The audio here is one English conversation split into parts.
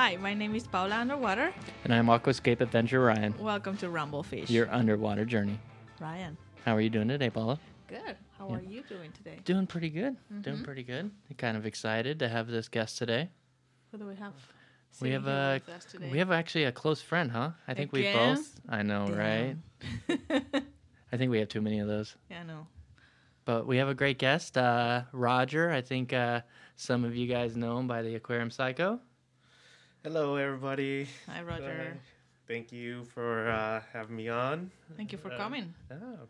Hi, my name is Paula Underwater. And I'm Aquascape Adventure Ryan. Welcome to Rumblefish. Your underwater journey. Ryan. How are you doing today, Paula? Good. How Yeah. are you doing today? Doing pretty good. Doing Mhm. pretty good. Kind of excited to have this guest today. Who do we have? We have a with today? we have actually a close friend, huh? I think we both. I know, right? I think we have too many of those. yeah, I know. But we have a great guest, uh, Roger. I think uh, some of you guys know him by the Aquarium Psycho. Hello, everybody. Hi, Roger. Uh, thank you for uh, having me on. Thank you for uh, coming. Oh,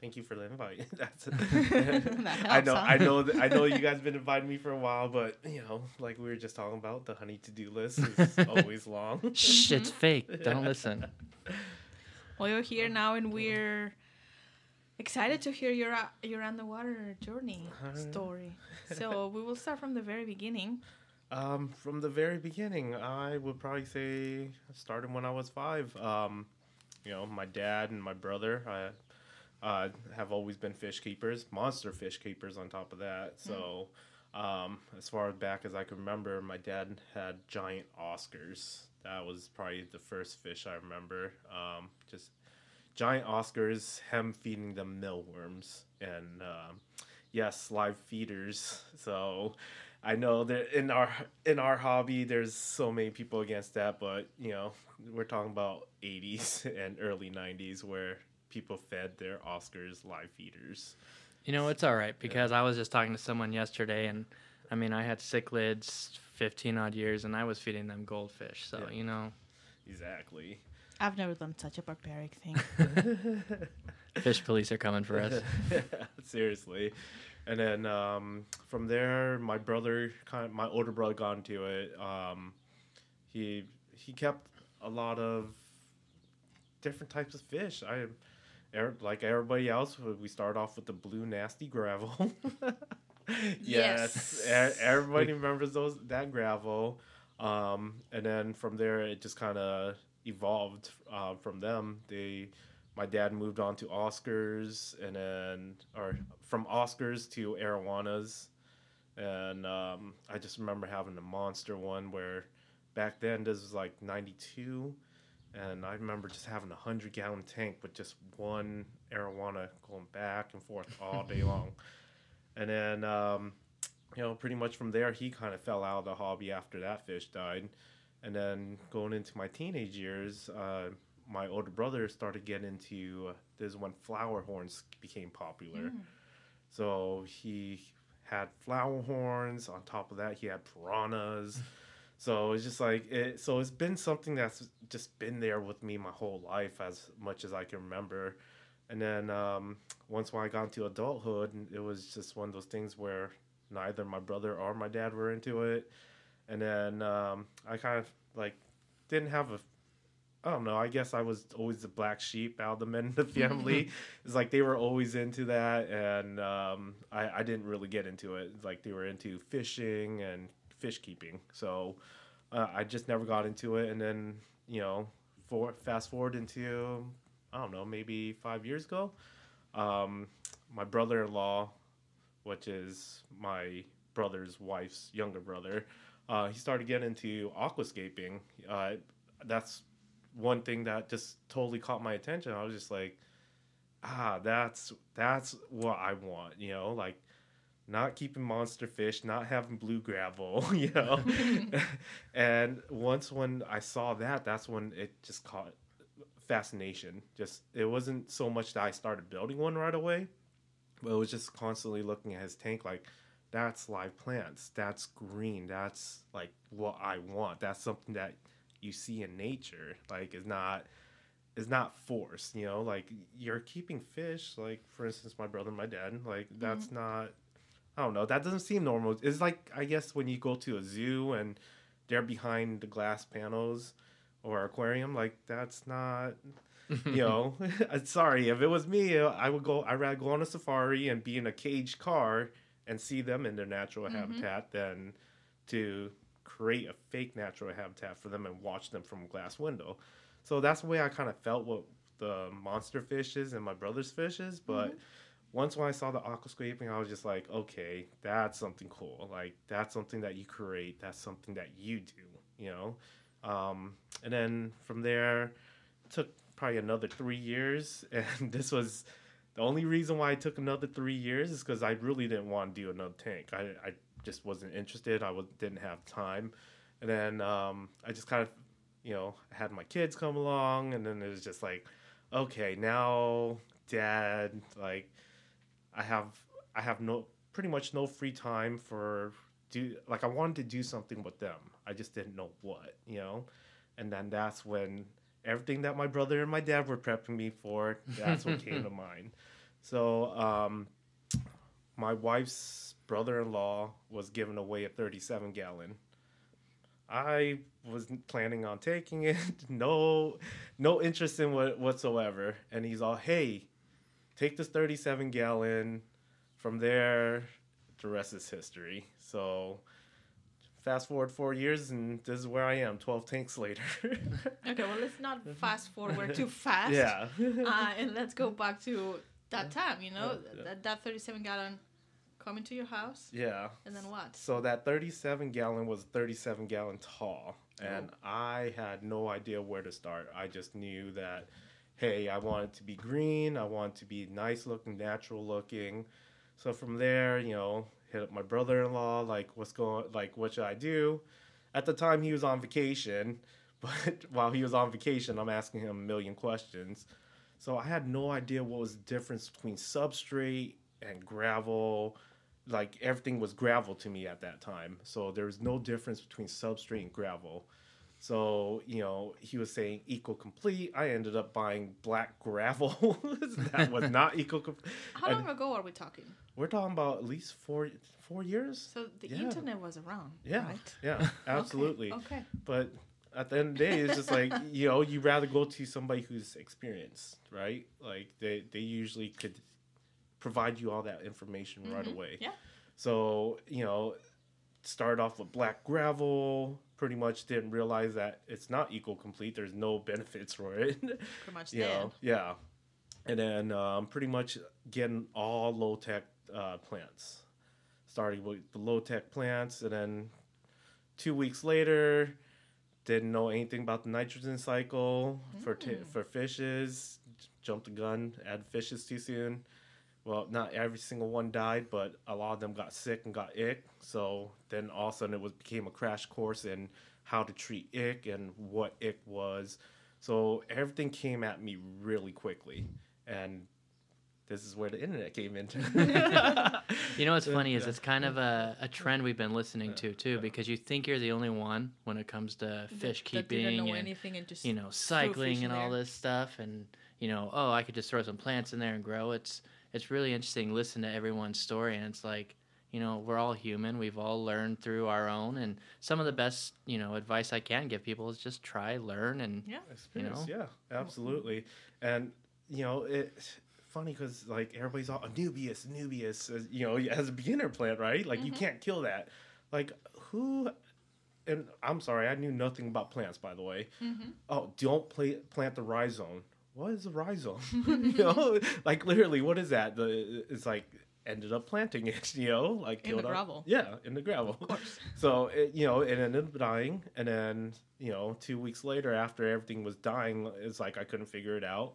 thank you for the invite. That's That I know. huh? I know. th- I know you guys have been inviting me for a while, but you know, like we were just talking about, the honey to do list is always long. Shh, it's fake. Don't listen. Well, you're here now, and we're excited to hear your uh, your underwater journey Alright. story. So we will start from the very beginning. Um, from the very beginning, I would probably say I started when I was five. Um, you know, my dad and my brother uh, uh, have always been fish keepers, monster fish keepers on top of that. So, um, as far back as I can remember, my dad had giant Oscars. That was probably the first fish I remember. Um, just giant Oscars, him feeding them mealworms, and um, yes, live feeders. So I know that in our in our hobby, there's so many people against that, but you know, we're talking about 80s and early 90s where people fed their Oscars live feeders. You know, it's all right because I was just talking to someone yesterday, and I mean, I had cichlids 15 odd years, and I was feeding them goldfish. So, Yeah. you know, Exactly. I've never done such a barbaric thing. fish police are coming for us. Seriously. And then um, from there, my brother, kind of, my older brother, got into it. Um, he he kept a lot of different types of fish. I, er, like everybody else, we start off with the blue nasty gravel. yes, Yes. everybody remembers those that gravel. Um, and then from there, it just kind of evolved uh, from them. They my dad moved on to Oscars and then or from Oscars to arowanas. And um, I just remember having the monster one where back then this was like 92 and I remember just having a 100 gallon tank with just one arowana going back and forth all day long. And then um, you know pretty much from there he kind of fell out of the hobby after that fish died. And then going into my teenage years uh, my older brother started getting into this when flower horns became popular. Mm. So he had flower horns. On top of that, he had piranhas. So it's just like it. So it's been something that's just been there with me my whole life, as much as I can remember. And then um, once when I got into adulthood, it was just one of those things where neither my brother or my dad were into it. And then um, I kind of like didn't have a I don't know. I guess I was always the black sheep out of the men in the family. it's like they were always into that, and um, I, I didn't really get into it. It's like they were into fishing and fish keeping, so uh, I just never got into it. And then you know, for fast forward into I don't know, maybe five years ago, um, my brother-in-law, which is my brother's wife's younger brother, uh, he started getting into aquascaping. Uh, that's one thing that just totally caught my attention. I was just like, ah, that's that's what I want, you know, like not keeping monster fish, not having blue gravel, you know. and once when I saw that, that's when it just caught fascination. Just it wasn't so much that I started building one right away, but it was just constantly looking at his tank like that's live plants, that's green, that's like what I want. That's something that you see in nature like is not is not forced you know? Like you're keeping fish like for instance my brother and my dad like mm-hmm. that's not i don't know that doesn't seem normal. It's like i guess when you go to a zoo and they're behind the glass panels or aquarium like that's not you know? Sorry if it was me i would go i'd rather go on a safari and be in a caged car and see them in their natural mm-hmm. habitat than to create a fake natural habitat for them and watch them from a glass window. So that's the way I kind of felt what the monster fishes and my brother's fishes. But once when I saw the aquascaping, I was just like, okay, that's something cool. Like that's something that you create. That's something that you do. you know. Um, and then from there, took probably another three years, and this was the only reason why I took another three years is because I really didn't want to do another tank. I, I just wasn't interested. I was, didn't have time, and then um, I just kind of, you know, had my kids come along, and then it was just like, okay, now dad, like, I have I have no pretty much no free time for do like I wanted to do something with them. I just didn't know what, you know, and then that's when everything that my brother and my dad were prepping me for, that's what came to mind. So, um, my wife's brother-in-law was giving away a 37 gallon. I wasn't planning on taking it. No, no interest in what whatsoever. And he's all, "Hey, take this 37 gallon." From there, the rest is history. So, fast forward four years, and this is where I am, 12 tanks later. Okay, well, let's not fast forward too fast. yeah. Uh, and let's go back to that time, you know, Yeah. that, that 37 gallon coming to your house. yeah. And then what? So that 37 gallon was 37 gallon tall, oh. and I had no idea where to start. I just knew that, hey, I want it to be green. I want it to be nice looking, natural looking. So from there, you know, hit up my brother-in-law, like, what's going, like, what should I do? At the time, he was on vacation, but while he was on vacation, I'm asking him a million questions. So I had no idea what was the difference between substrate and gravel. Like everything was gravel to me at that time. So there was no difference between substrate and gravel. So, you know, he was saying eco complete. I ended up buying black gravel. that was not eco complete. How long ago are we talking? We're talking about at least four four years. So the Yeah. internet was around, Yeah. right? Yeah, absolutely. Okay. But at the end of the day, it's just like you know, you rather go to somebody who's experienced, right? Like they they usually could provide you all that information right Mhm. away. Yeah. So you know, start off with black gravel. Pretty much didn't realize that it's not eco complete. There's no benefits for it. Pretty much you know, yeah. And then um, pretty much getting all low tech uh, plants, starting with the low tech plants, and then two weeks later, didn't know anything about the nitrogen cycle for t- Mm. for fishes. Jumped the gun, add fishes too soon. Well, not every single one died, but a lot of them got sick and got ick. So then all of a sudden it was became a crash course in how to treat ick and what ick was. So everything came at me really quickly, and this is where the internet came into. You know what's funny is it's kind of a, a trend we've been listening to too, because you think you're the only one when it comes to fish That- that keeping didn't know and anything and just you know cycling and in all there. this stuff, and you know oh I could just throw some plants in there and grow. It's it's really interesting to listen to everyone's story, and it's like you know we're all human. We've all learned through our own, and some of the best you know advice I can give people is just try, learn, and Yeah. experience. know? Yeah, absolutely. And you know, it's funny because like everybody's all Anubias, Anubias, as, you know, as a beginner plant, right? Like you Mhm. can't kill that. Like who? And I'm sorry, I knew nothing about plants, by the way. Mm-hmm. Oh, don't play, plant the rhizome. What is a rhizome? you know, like literally, what is that? The it's like ended up planting it. You know, like In the gravel. Yeah, in the gravel. Of course. So it, you know, it ended up dying, and then you know, two weeks later, after everything was dying, it's like I couldn't figure it out.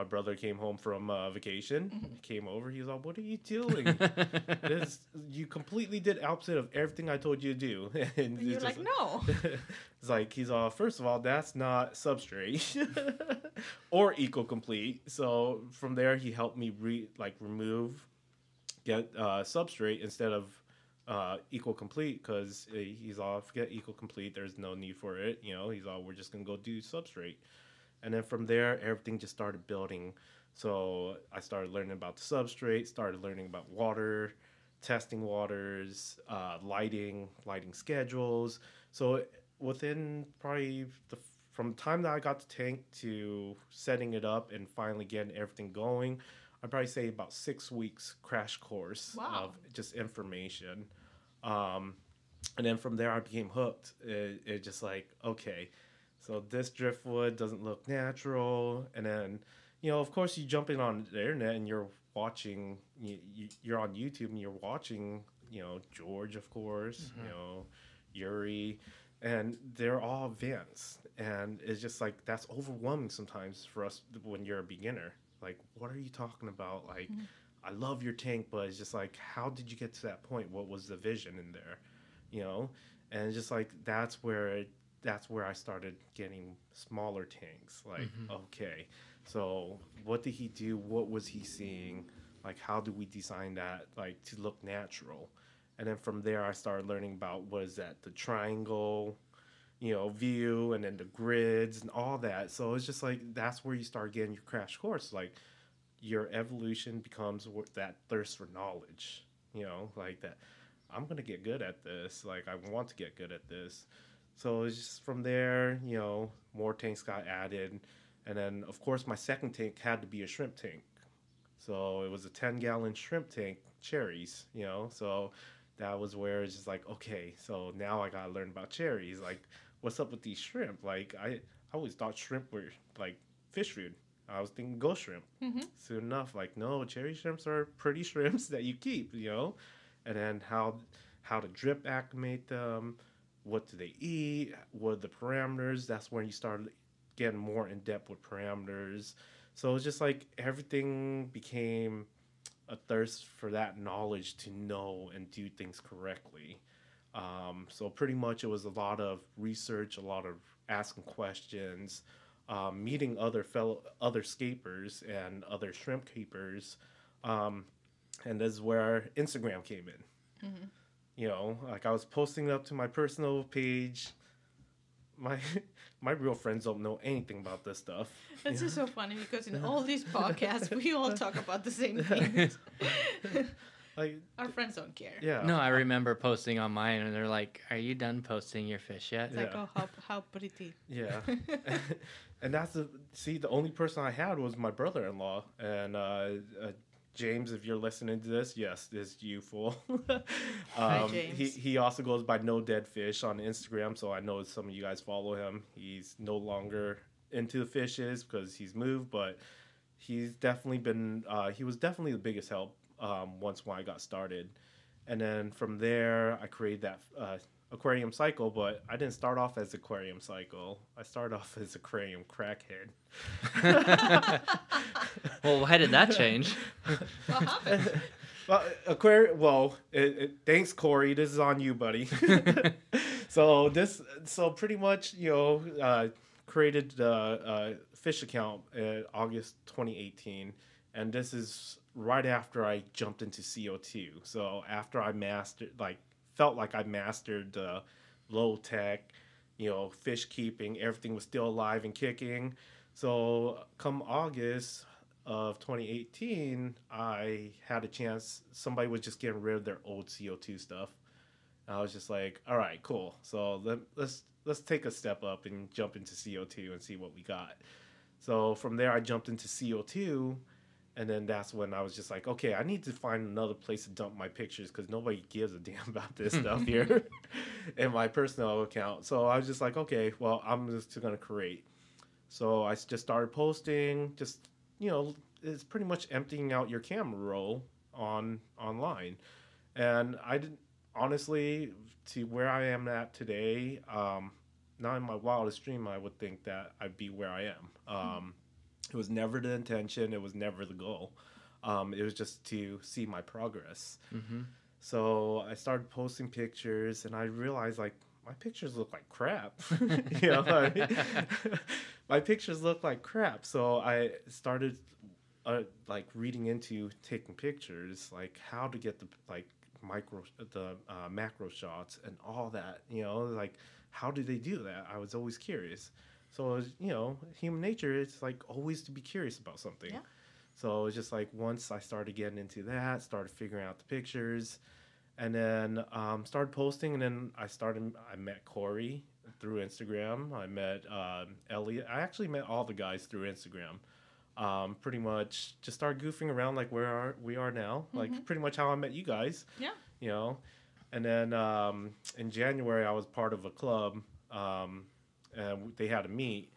My brother came home from uh, vacation. Mm-hmm. Came over. He was like, "What are you doing? this you completely did opposite of everything I told you to do." and And you're just- like, no. it's like he's all. First of all, that's not substrate or eco complete. So from there, he helped me re like remove get uh, substrate instead of uh, eco complete because he's all forget eco complete. There's no need for it. You know, he's all we're just gonna go do substrate, and then from there everything just started building. So I started learning about the substrate, started learning about water, testing waters, uh, lighting, lighting schedules. So within probably the from the time that I got the tank to setting it up and finally getting everything going, I'd probably say about six weeks crash course Wow. of just information. Um, and then from there, I became hooked. It, it just like, okay, so this driftwood doesn't look natural. And then, you know, of course, you jump in on the internet and you're watching, you, you, you're on YouTube and you're watching, you know, George, of course, you know, Yuri. and they're all advanced, and it's just like that's overwhelming sometimes for us when you're a beginner. Like, what are you talking about? Like, Mhm. I love your tank, but it's just like, how did you get to that point? What was the vision in there? You know, and it's just like that's where it, that's where I started getting smaller tanks. Like, Mhm. okay, so what did he do? What was he seeing? Like, how do we design that like to look natural? And then from there, I started learning about what is that the triangle, you know, view, and then the grids and all that. So it's just like that's where you start getting your crash course. Like, your evolution becomes that thirst for knowledge. You know, like that. I'm gonna get good at this. Like, I want to get good at this. So it's just from there, you know, more tanks got added. And then, of course, my second tank had to be a shrimp tank. So it was a 10 gallon shrimp tank, cherries, you know. So that was where it's just like, okay, so now I got to learn about cherries. Like, what's up with these shrimp? Like, I, I always thought shrimp were like fish food. I was thinking ghost shrimp. Mhm. Soon enough, like, no, cherry shrimps are pretty shrimps that you keep, you know. And then how how to drip acclimate them, what do they eat, what are the parameters. That's when you start getting more in depth with parameters. So it's just like everything became a thirst for that knowledge to know and do things correctly. Um, so pretty much it was a lot of research, a lot of asking questions, um, meeting other fellow other scapers and other shrimp keepers, um, and this is where Instagram came in. Mhm. You know, like I was posting it up to my personal page. My my real friends don't know anything about this stuff. It's Yeah. just so funny because in all these podcasts, we all talk about the same things. Like Our friends don't care. yeah. No, I remember posting on mine, and they're like, "Are you done posting your fish yet?" It's like, Yeah. oh, how, how pretty. Yeah. and that's the see the only person I had was my brother-in-law and uh, uh, James. If you're listening to this, yes, this is you fool. um, Hi, He James. he also goes by No Dead Fish on Instagram, so I know some of you guys follow him. He's no longer into the fishes because he's moved, but he's definitely been. Uh, he was definitely the biggest help um, once when I got started, and then from there I created that. Uh, aquarium psycho, but I didn't start off as aquarium psycho. I started off as aquarium crackhead. well, why did that change? What happened? well, aquarium. Well, it, it, thanks, Corey. This is on you, buddy. so this, so pretty much, you know, uh, created the uh, fish account in August 2018, and this is right after I jumped into CO2. So after I mastered, like, felt like I mastered the low tech, you know, fish keeping. Everything was still alive and kicking. So come August of 2018, I had a chance. Somebody was just getting rid of their old CO2 stuff. And I was just like, all right, cool. So let, let's let's take a step up and jump into CO2 and see what we got. So from there, I jumped into CO2, and then that's when I was just like, okay, I need to find another place to dump my pictures because nobody gives a damn about this stuff here in my personal account. So I was just like, okay, well, I'm just gonna create. So I just started posting, just you know, it's pretty much emptying out your camera roll on online, and I didn't honestly to where I am at today. Um, not in my wildest dream, I would think that I'd be where I am. Um, it was never the intention. It was never the goal. Um, it was just to see my progress. hmm So I started posting pictures, and I realized like my pictures look like crap. you know, I mean? my pictures look like crap. So I started uh, like reading into taking pictures, like how to get the like micro the uh, macro shots and all that. You know, like how do they do that? I was always curious. So was, you know, human nature is like always to be curious about something. Yeah. So it was just like once I started getting into that, started figuring out the pictures, and then um, started posting. And then I started. I met Corey through Instagram. I met um, Elliot. I actually met all the guys through Instagram. Um, pretty much just started goofing around like where are we are now. Like Mhm. pretty much how I met you guys. Yeah. You know, and then um, in January I was part of a club. Um, and they had a meet.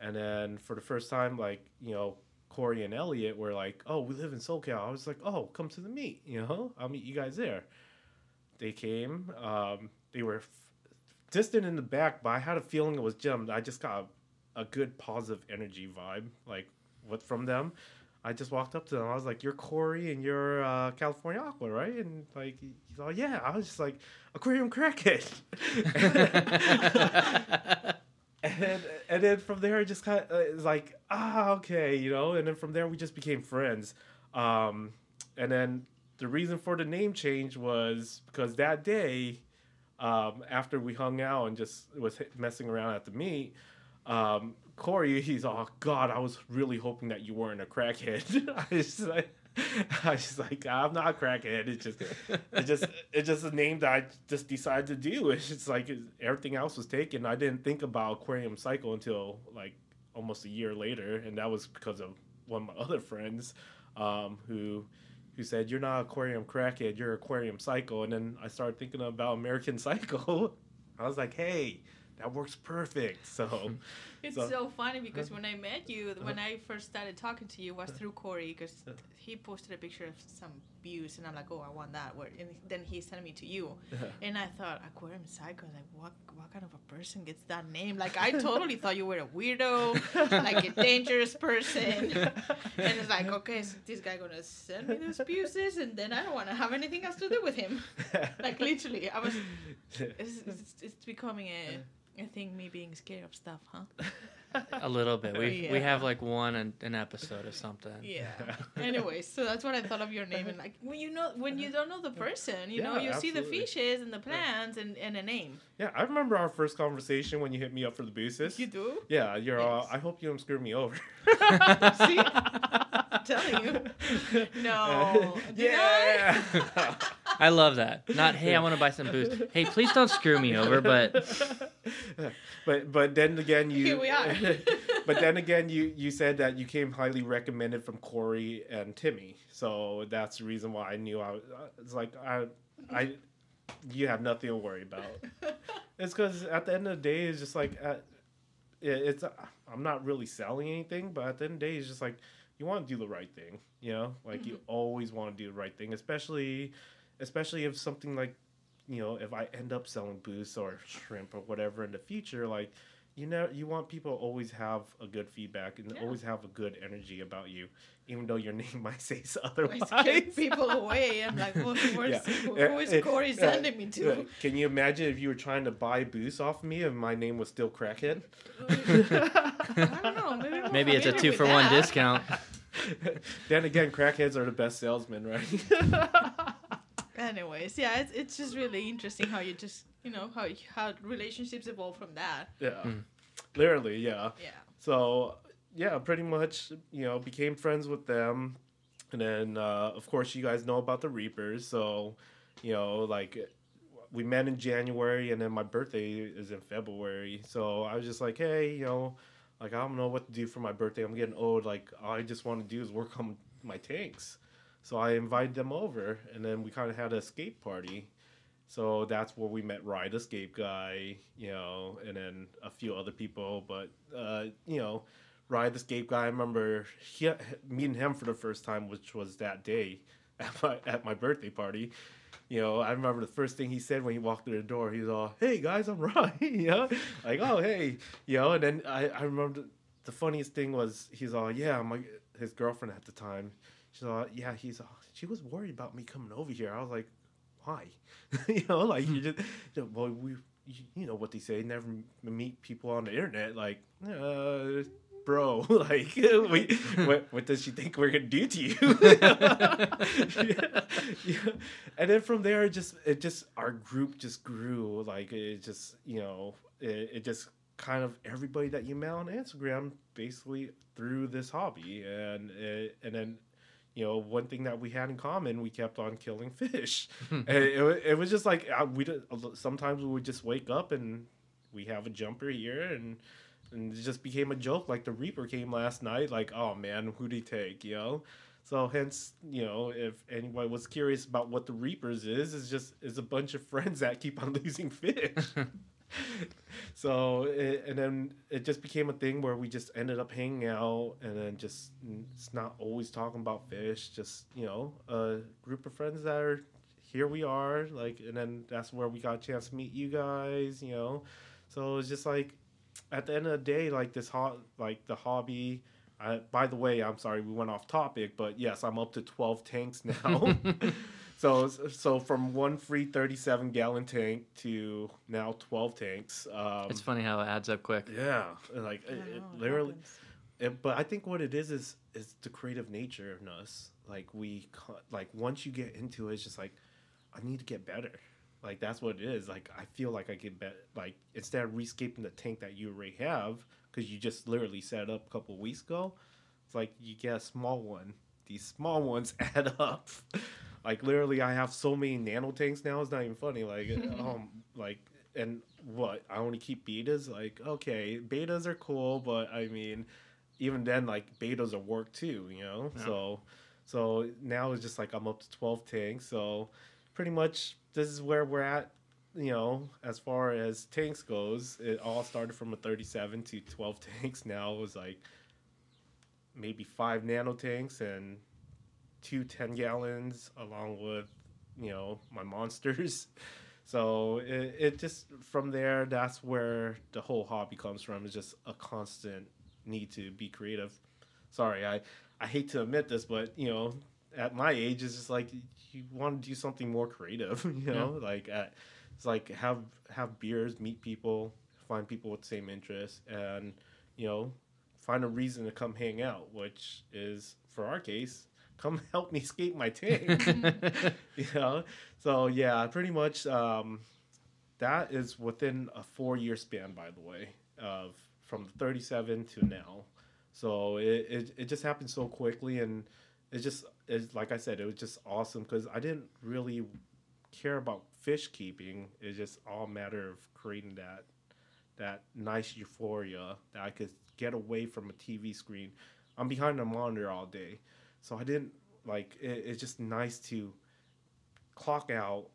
And then for the first time, like you know, Corey and Elliot were like, "Oh, we live in SoCal." I was like, "Oh, come to the meet. You know, I'll meet you guys there." They came. Um, they were f- distant in the back, but I had a feeling it was Jim. I just got a, a good positive energy vibe, like what from them. I just walked up to them. I was like, "You're Corey and you're uh, California Aqua, right?" And like, he's all, "Yeah." I was just like, "Aquarium crackhead." and then, and then from there, it just kind of uh, like, ah, okay, you know. And then from there, we just became friends. Um, and then the reason for the name change was because that day, um, after we hung out and just was messing around at the meet, um, Corey, he's oh God, I was really hoping that you weren't a crackhead. I was like, I was just like, I'm not a crackhead. It's just, it just, it's just a name that I just decided to do. It's just like everything else was taken. I didn't think about Aquarium Psycho until like almost a year later, and that was because of one of my other friends, um, who, who said, "You're not Aquarium crackhead. You're Aquarium Psycho." And then I started thinking about American Cycle. I was like, "Hey, that works perfect." So. It's So- so, funny uh-huh. because when I met you, when uh-huh. I first started talking to you, was through Corey because he posted a picture of some views, and I'm like, oh, I want that. And then he sent me to you, and I thought Aquarium Psycho. Like, what what kind of a person gets that name? Like, I totally thought you were a weirdo, like a dangerous person. and it's like, okay, so this guy gonna send me those abuses, and then I don't want to have anything else to do with him. Like literally, I was. It's, it's, it's becoming a. Uh-huh. A think me being scared of stuff, huh? a little bit. We we have like one an, an episode or something. Yeah. Anyways, so that's what I thought of your name, and like when you know when you don't know the person, you know, Yeah, you see the absolutely. fishes and the plants and, and a name. Yeah, I remember our first conversation when you hit me up for the boosters. You do? Yeah, you're. Yes. I hope you don't screw me over. See? I'm telling you. No. Did yeah. I love that. Not hey, I want to buy some booze. Hey, please don't screw me over. But but but then again, you. Here we are. but then again, you you said that you came highly recommended from Corey and Timmy, so that's the reason why I knew I was. Uh, it's like I, I, you have nothing to worry about. It's because at the end of the day, it's just like, uh, it, it's. Uh, I'm not really selling anything, but at the end of the day, it's just like you want to do the right thing. You know, like you mm-hmm. always want to do the right thing, especially, especially if something like, you know, if I end up selling booze or shrimp or whatever in the future, like. You know, you want people to always have a good feedback and Yeah. always have a good energy about you, even though your name might say I otherwise. scared people away. I'm like, well, where's, Yeah. who, who is Yeah. Eh, Corey eh, sending me Yeah. to? Can you imagine if you were trying to buy booze off me and my name was still Crackhead? I don't know. Maybe, I'm maybe it's a two with for one discount. then again, crackheads are the best salesmen, right? Anyways, yeah, it's, it's just really interesting how you just, you know, how how relationships evolve from that. yeah, Mm. literally, yeah. Yeah. So yeah, pretty much, you know, became friends with them, and then uh, of course you guys know about the Reapers. So, you know, like we met in January, and then my birthday is in February. So I was just like, hey, you know, like I don't know what to do for my birthday. I'm getting old. Like all I just want to do is work on my tanks. So I invited them over, and then we kind of had a scape party. So that's where we met Ride Escape Guy, you know, and then a few other people. But uh, you know, Ride Escape Guy. I remember he, meeting him for the first time, which was that day at my at my birthday party. You know, I remember the first thing he said when he walked through the door. He was all, "Hey guys, I'm Ride, you know, like, "Oh hey," you know. And then I I remember the funniest thing was he's all, "Yeah, my his girlfriend at the time." She's all, "Yeah, he's she was worried about me coming over here." I was like, "Why?" you know, like you just you know, well we you, you know what they say, never meet people on the internet. Like, uh, bro, like, we, what, what does she think we're gonna do to you? yeah, yeah. And then from there, it just it just our group just grew. Like it just you know it, it just kind of everybody that you met on Instagram basically through this hobby, and it, and then. You know, one thing that we had in common, we kept on killing fish. it, it was just like uh, we did, sometimes we would just wake up and we have a jumper here and and it just became a joke. Like the reaper came last night like oh man who'd he take you know so hence you know if anybody was curious about what the reapers is is just is a bunch of friends that keep on losing fish so it, and then it just became a thing where we just ended up hanging out and then just it's not always talking about fish just you know a group of friends that are here we are. Like, and then that's where we got a chance to meet you guys. You know, so it's just like at the end of the day, like this hot, like the hobby. I, by the way, I'm sorry we went off topic, but yes, I'm up to 12 tanks now. so so from one free 37 gallon tank to now 12 tanks. Um, it's funny how it adds up quick. yeah, like it, it literally. It, but I think what it is is is the creative nature in us. Like we like once you get into it, it's just like I need to get better. Like that's what it is. Like I feel like I get better. Like instead of rescaping the tank that you already have, because you just literally set it up a couple weeks ago, it's like you get a small one. These small ones add up. Like literally, I have so many nano tanks now. It's not even funny. Like um, like and what I only keep bettas. Like okay, bettas are cool, but I mean, even then, like bettas are work too. You know, Yeah. so so now it's just like I'm up to twelve tanks. So pretty much this is where we're at. You know, as far as tanks goes, it all started from a 37 to 12 tanks. Now it was like maybe five nano tanks and two 10 gallons, along with you know my monsters. So it, it just from there, that's where the whole hobby comes from. Is just a constant need to be creative. Sorry, I I hate to admit this, but you know, at my age, it's just like you want to do something more creative. You know, like at, it's like have have beers, meet people, find people with the same interests, and you know, find a reason to come hang out. Which is for our case, come help me scape my tank. you know, so yeah, pretty much. Um, that is within a four year span, by the way, of from 37 to now. So it, it, it just happened so quickly, and it just is like I said, it was just awesome because I didn't really care about fish keeping. It's just all a matter of creating that that nice euphoria that I could get away from a TV screen. I'm behind a monitor all day, so I didn't like. It, it's just nice to clock out,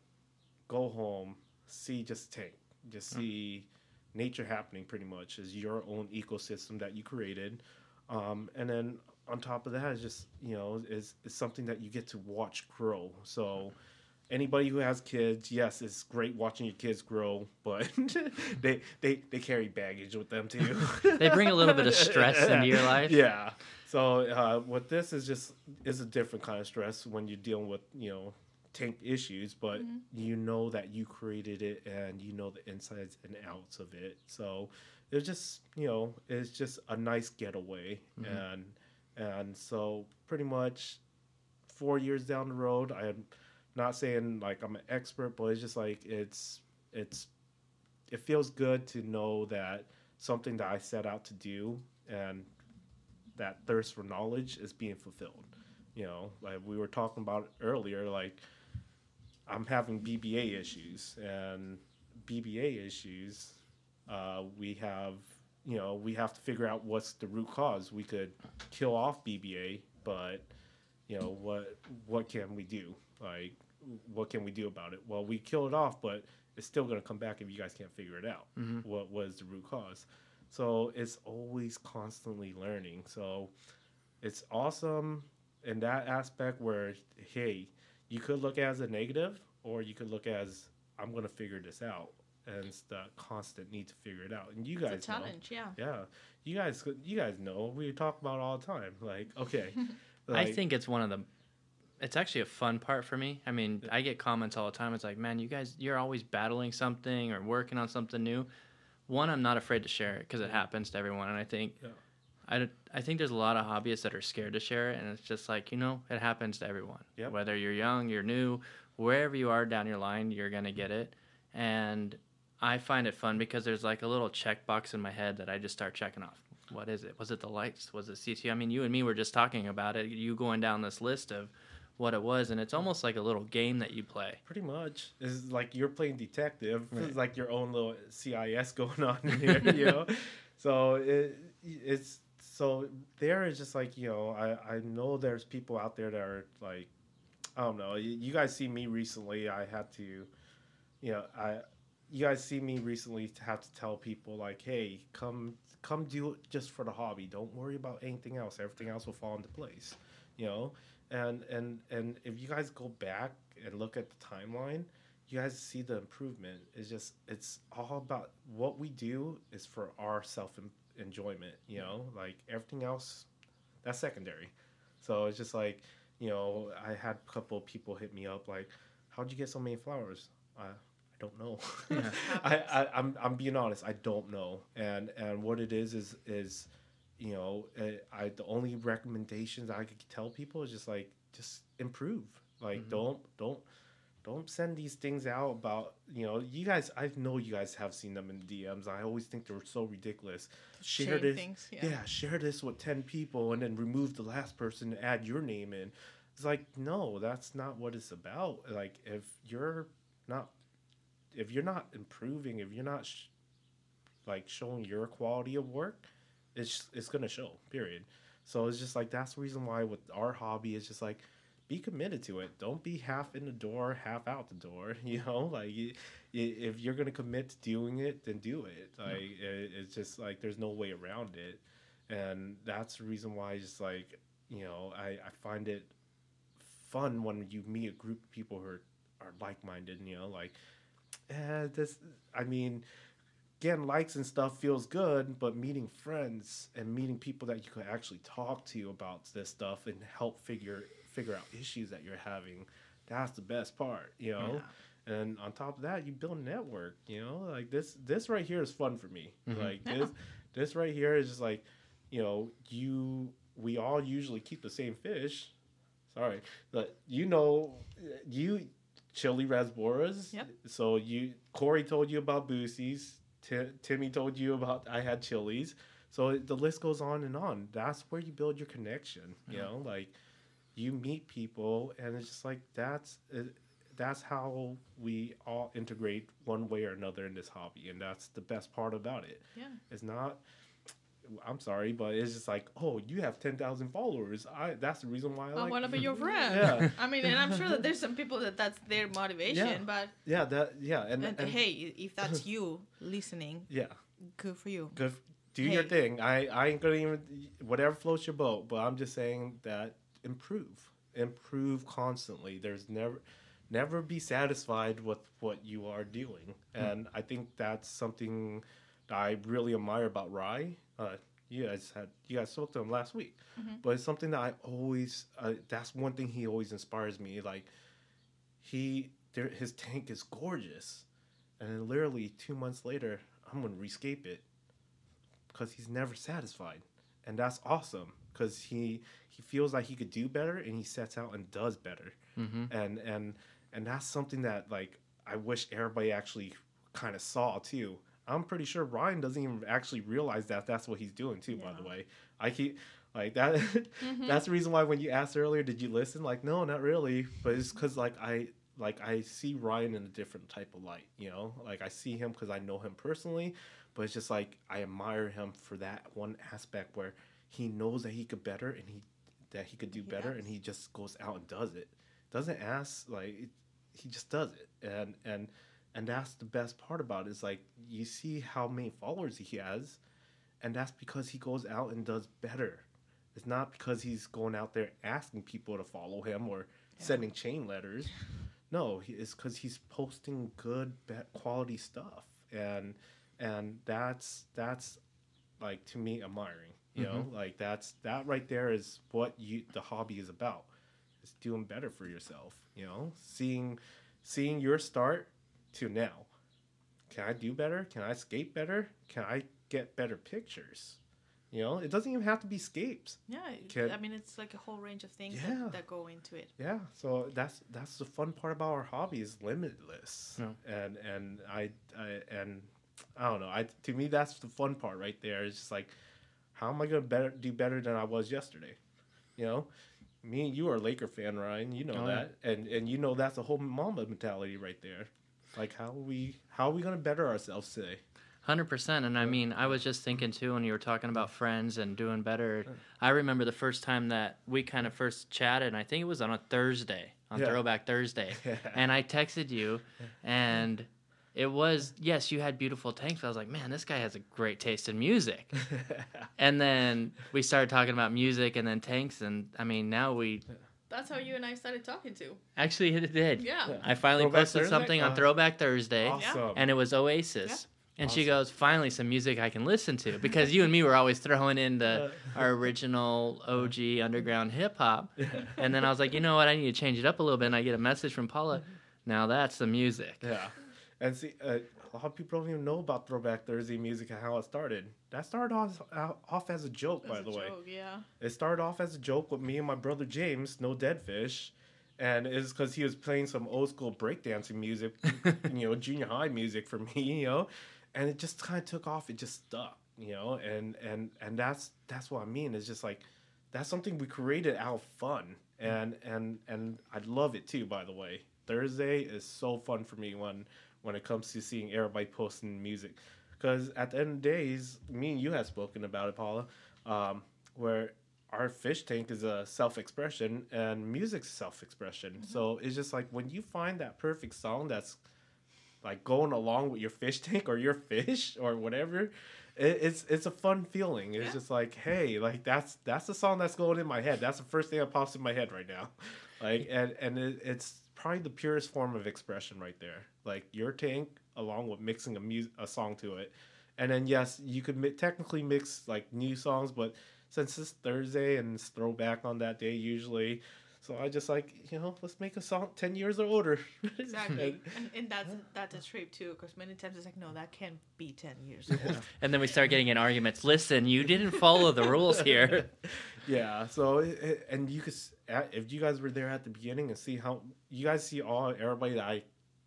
go home, see just tank, just see nature happening. Pretty much is your own ecosystem that you created, um, and then on top of that is just you know is is something that you get to watch grow. So anybody who has kids, yes, it's great watching your kids grow, but they they they carry baggage with them too. They bring a little bit of stress into your life. Yeah. So uh, what this is just is a different kind of stress when you're dealing with you know tank issues, but you know that you created it and you know the insides and outs of it. So it's just you know it's just a nice getaway and and so pretty much four years down the road, I'm not saying like I'm an expert, but it's just like it's it's it feels good to know that something that I set out to do and that thirst for knowledge is being fulfilled. You know, like we were talking about earlier, like I'm having BBA issues and BBA issues. Uh, we have, you know, we have to figure out what's the root cause. We could kill off BBA, but you know what? What can we do? Like, what can we do about it? Well, we kill it off, but it's still going to come back if you guys can't figure it out. Mm-hmm. What was the root cause? So it's always constantly learning. So it's awesome in that aspect where, hey, you could look as a negative or you could look as I'm going to figure this out. And it's the constant need to figure it out. And you guys It's a know. challenge, yeah. Yeah, you guys, you guys know. We talk about it all the time. Like, okay, I think it's one of the. It's actually a fun part for me. I mean, I get comments all the time. It's like, man, you guys, you're always battling something or working on something new. One, I'm not afraid to share it because it happens to everyone, and I think, Yeah. I, I think there's a lot of hobbyists that are scared to share it, and it's just like you know, it happens to everyone. Yep. Whether you're young, you're new, wherever you are down your line, you're gonna get it, and I find it fun because there's like a little checkbox in my head that I just start checking off. What is it? Was it the lights? Was it CT? I mean, you and me were just talking about it. You going down this list of what it was, and it's almost like a little game that you play. pretty much it's like you're playing detective. Right. It's like your own little CSI going on in here, you know. So it, it's so there is just like you know I I know there's people out there that are like I don't know. You, you guys see me recently. I had to, you know, I you guys see me recently to have to tell people like, hey, come come do it just for the hobby. Don't worry about anything else. Everything else will fall into place. You know, and and and if you guys go back and look at the timeline you guys see the improvement it's just it's all about what we do is for our self enjoyment you know like everything else that's secondary so it's just like you know i had a couple people hit me up like how'd you get so many flowers i I don't know. I, I I'm I'm being honest. I don't know. And and what it is is is you know uh, I the only recommendations I could tell people is just like just improve. Like Mhm. don't don't don't send these things out about you know you guys. I know you guys have seen them in DMs. I always think they're so ridiculous. Share Shame this, things. yeah. Yeah. share this with 10 people and then remove the last person and add your name in. It's like, no, that's not what it's about. Like, if you're not, if you're not improving, if you're not, sh- like, showing your quality of work, it's, it's to show, period. So it's just like, that's the reason why with our hobby, is just like, be committed to it. Don't be half in the door, half out the door. You know, like you, if you're gonna commit to doing it, then do it. Like it, it's just like there's no way around it, and that's the reason why. I Just like you know, I I find it fun when you meet a group of people who are are like minded. You know, like eh, this. I mean. Getting likes and stuff feels good, but meeting friends and meeting people that you could actually talk to about this stuff and help figure figure out issues that you're having, that's the best part, you know. And on top of that, you build a network, you know. Like this this right here is fun for me. Mhm. Like Yeah. this this right here is just like, you know, you we all usually keep the same fish. Sorry, but you know, you chili rasboras. Yep. So you Corey told you about Boosie's. Ti- Timmy told you about I had chilies. So the list goes on and on. That's where you build your connection. You Yeah. know, like you meet people, and it's just like that's uh, that's how we all integrate one way or another in this hobby, and that's the best part about it. Yeah. It's not. I'm sorry, but it's just like, oh, you have ten thousand followers. I that's the reason why I I like. want to be your friend. Yeah. I mean, and I'm sure that there's some people that that's their motivation, Yeah. but Yeah, that yeah, and, and, and hey, if that's you listening, yeah, good for you. good. Do your thing. I I ain't gonna even whatever floats your boat. But I'm just saying that improve, improve constantly. There's never never be satisfied with what you are doing, hmm. and I think that's something I really admire about Rye. Uh, you guys had you guys spoke to him last week, Mhm. but it's something that I always. Uh, that's one thing he always inspires me. Like he, there, his tank is gorgeous, and then literally two months later, I'm gonna rescape it because he's never satisfied, and that's awesome because he he feels like he could do better, and he sets out and does better, Mm-hmm. and and and that's something that like I wish everybody actually kind of saw too. I'm pretty sure Ryan doesn't even actually realize that that's what he's doing too. By the way, I keep like that. Mhm. That's the reason why when you asked earlier, did you listen? Like, no, not really. But it's because like I like I see Ryan in a different type of light. You know, like I see him because I know him personally. But it's just like I admire him for that one aspect where he knows that he could better and he that he could do He better does. and he just goes out and does it. Doesn't ask like it, he just does it and and and that's the best part about it is like you see how many followers he has and that's because he goes out and does better. It's not because he's going out there asking people to follow him or Yeah. sending chain letters. No it's because he's posting good quality stuff. And and that's that's like to me admiring you know? Mm-hmm. Like that's that right there is what you the hobby is about. It's doing better for yourself you know? Seeing seeing your start to now. Can i do better? Can i scape better? Can i get better pictures? You know it doesn't even have to be scapes Yeah, Can- I mean, it's like a whole range of things Yeah. that, that go into it. yeah so that's that's the fun part about our hobby is limitless. Yeah. and and I, I and i don't know i to me that's the fun part right there. It's just like how am i gonna better do better than i was yesterday? You know me and you are a laker fan ryan you know Oh, yeah. that. And and you know that's a whole mamba mentality right there like how are we how are we gonna better ourselves today Hundred percent, and I mean, I was just thinking too when you were talking about friends and doing better. I remember the first time that we kind of first chatted, and I think it was on a Thursday, on Yeah. Throwback Thursday, and I texted you, and it was yes, you had beautiful tanks. I was like, man, this guy has a great taste in music. And then we started talking about music and then tanks, and I mean, now we That's how you and I started talking too. Actually, it did. Yeah. Yeah. I finally Throwback posted Thursday? something on Uh, Throwback Thursday, Awesome. and it was Oasis. And she goes, finally, some music I can listen to. Because you and me were always throwing in the our original OG underground hip hop. And then I was like, you know what? I need to change it up a little bit. And I get a message from Paula. Now that's the music. Yeah, and see, uh, a lot of people don't even know about Throwback Thursday music and how it started. That started off, uh, off as a joke, by That's the a way. yeah. It started off as a joke with me and my brother James, no dead fish, and it's because he was playing some old school breakdancing music, you know, junior high music for me, you know, and it just kind of took off. It just stuck, you know, and and and that's that's what I mean. It's just like that's something we created out of fun, and and and I love it too. By the way, Thursday is so fun for me when when it comes to seeing everybody posting music, because at the end of the days, me and you have spoken about it, Paula, um, where our fish tank is a self-expression and music's self-expression. So it's just like when you find that perfect song that's like going along with your fish tank or your fish or whatever it, it's it's a fun feeling. It's Yeah. just like hey like that's that's the song that's going in my head. That's the first thing that pops in my head right now. Like and and it, it's probably the purest form of expression right there. Like your tank along with mixing a mu- a song to it and then yes you could mi- technically mix like new songs but since it's thursday and it's throwback on that day usually so i just like you know let's make a song 10 years or older Exactly. and, and that's that's a trip too, because many times it's like, no, that can't be ten years old. And then we start getting in arguments. Listen, you didn't follow the rules here. yeah so it, it- and you could if you guys were there at the beginning and see how you guys see all everybody that i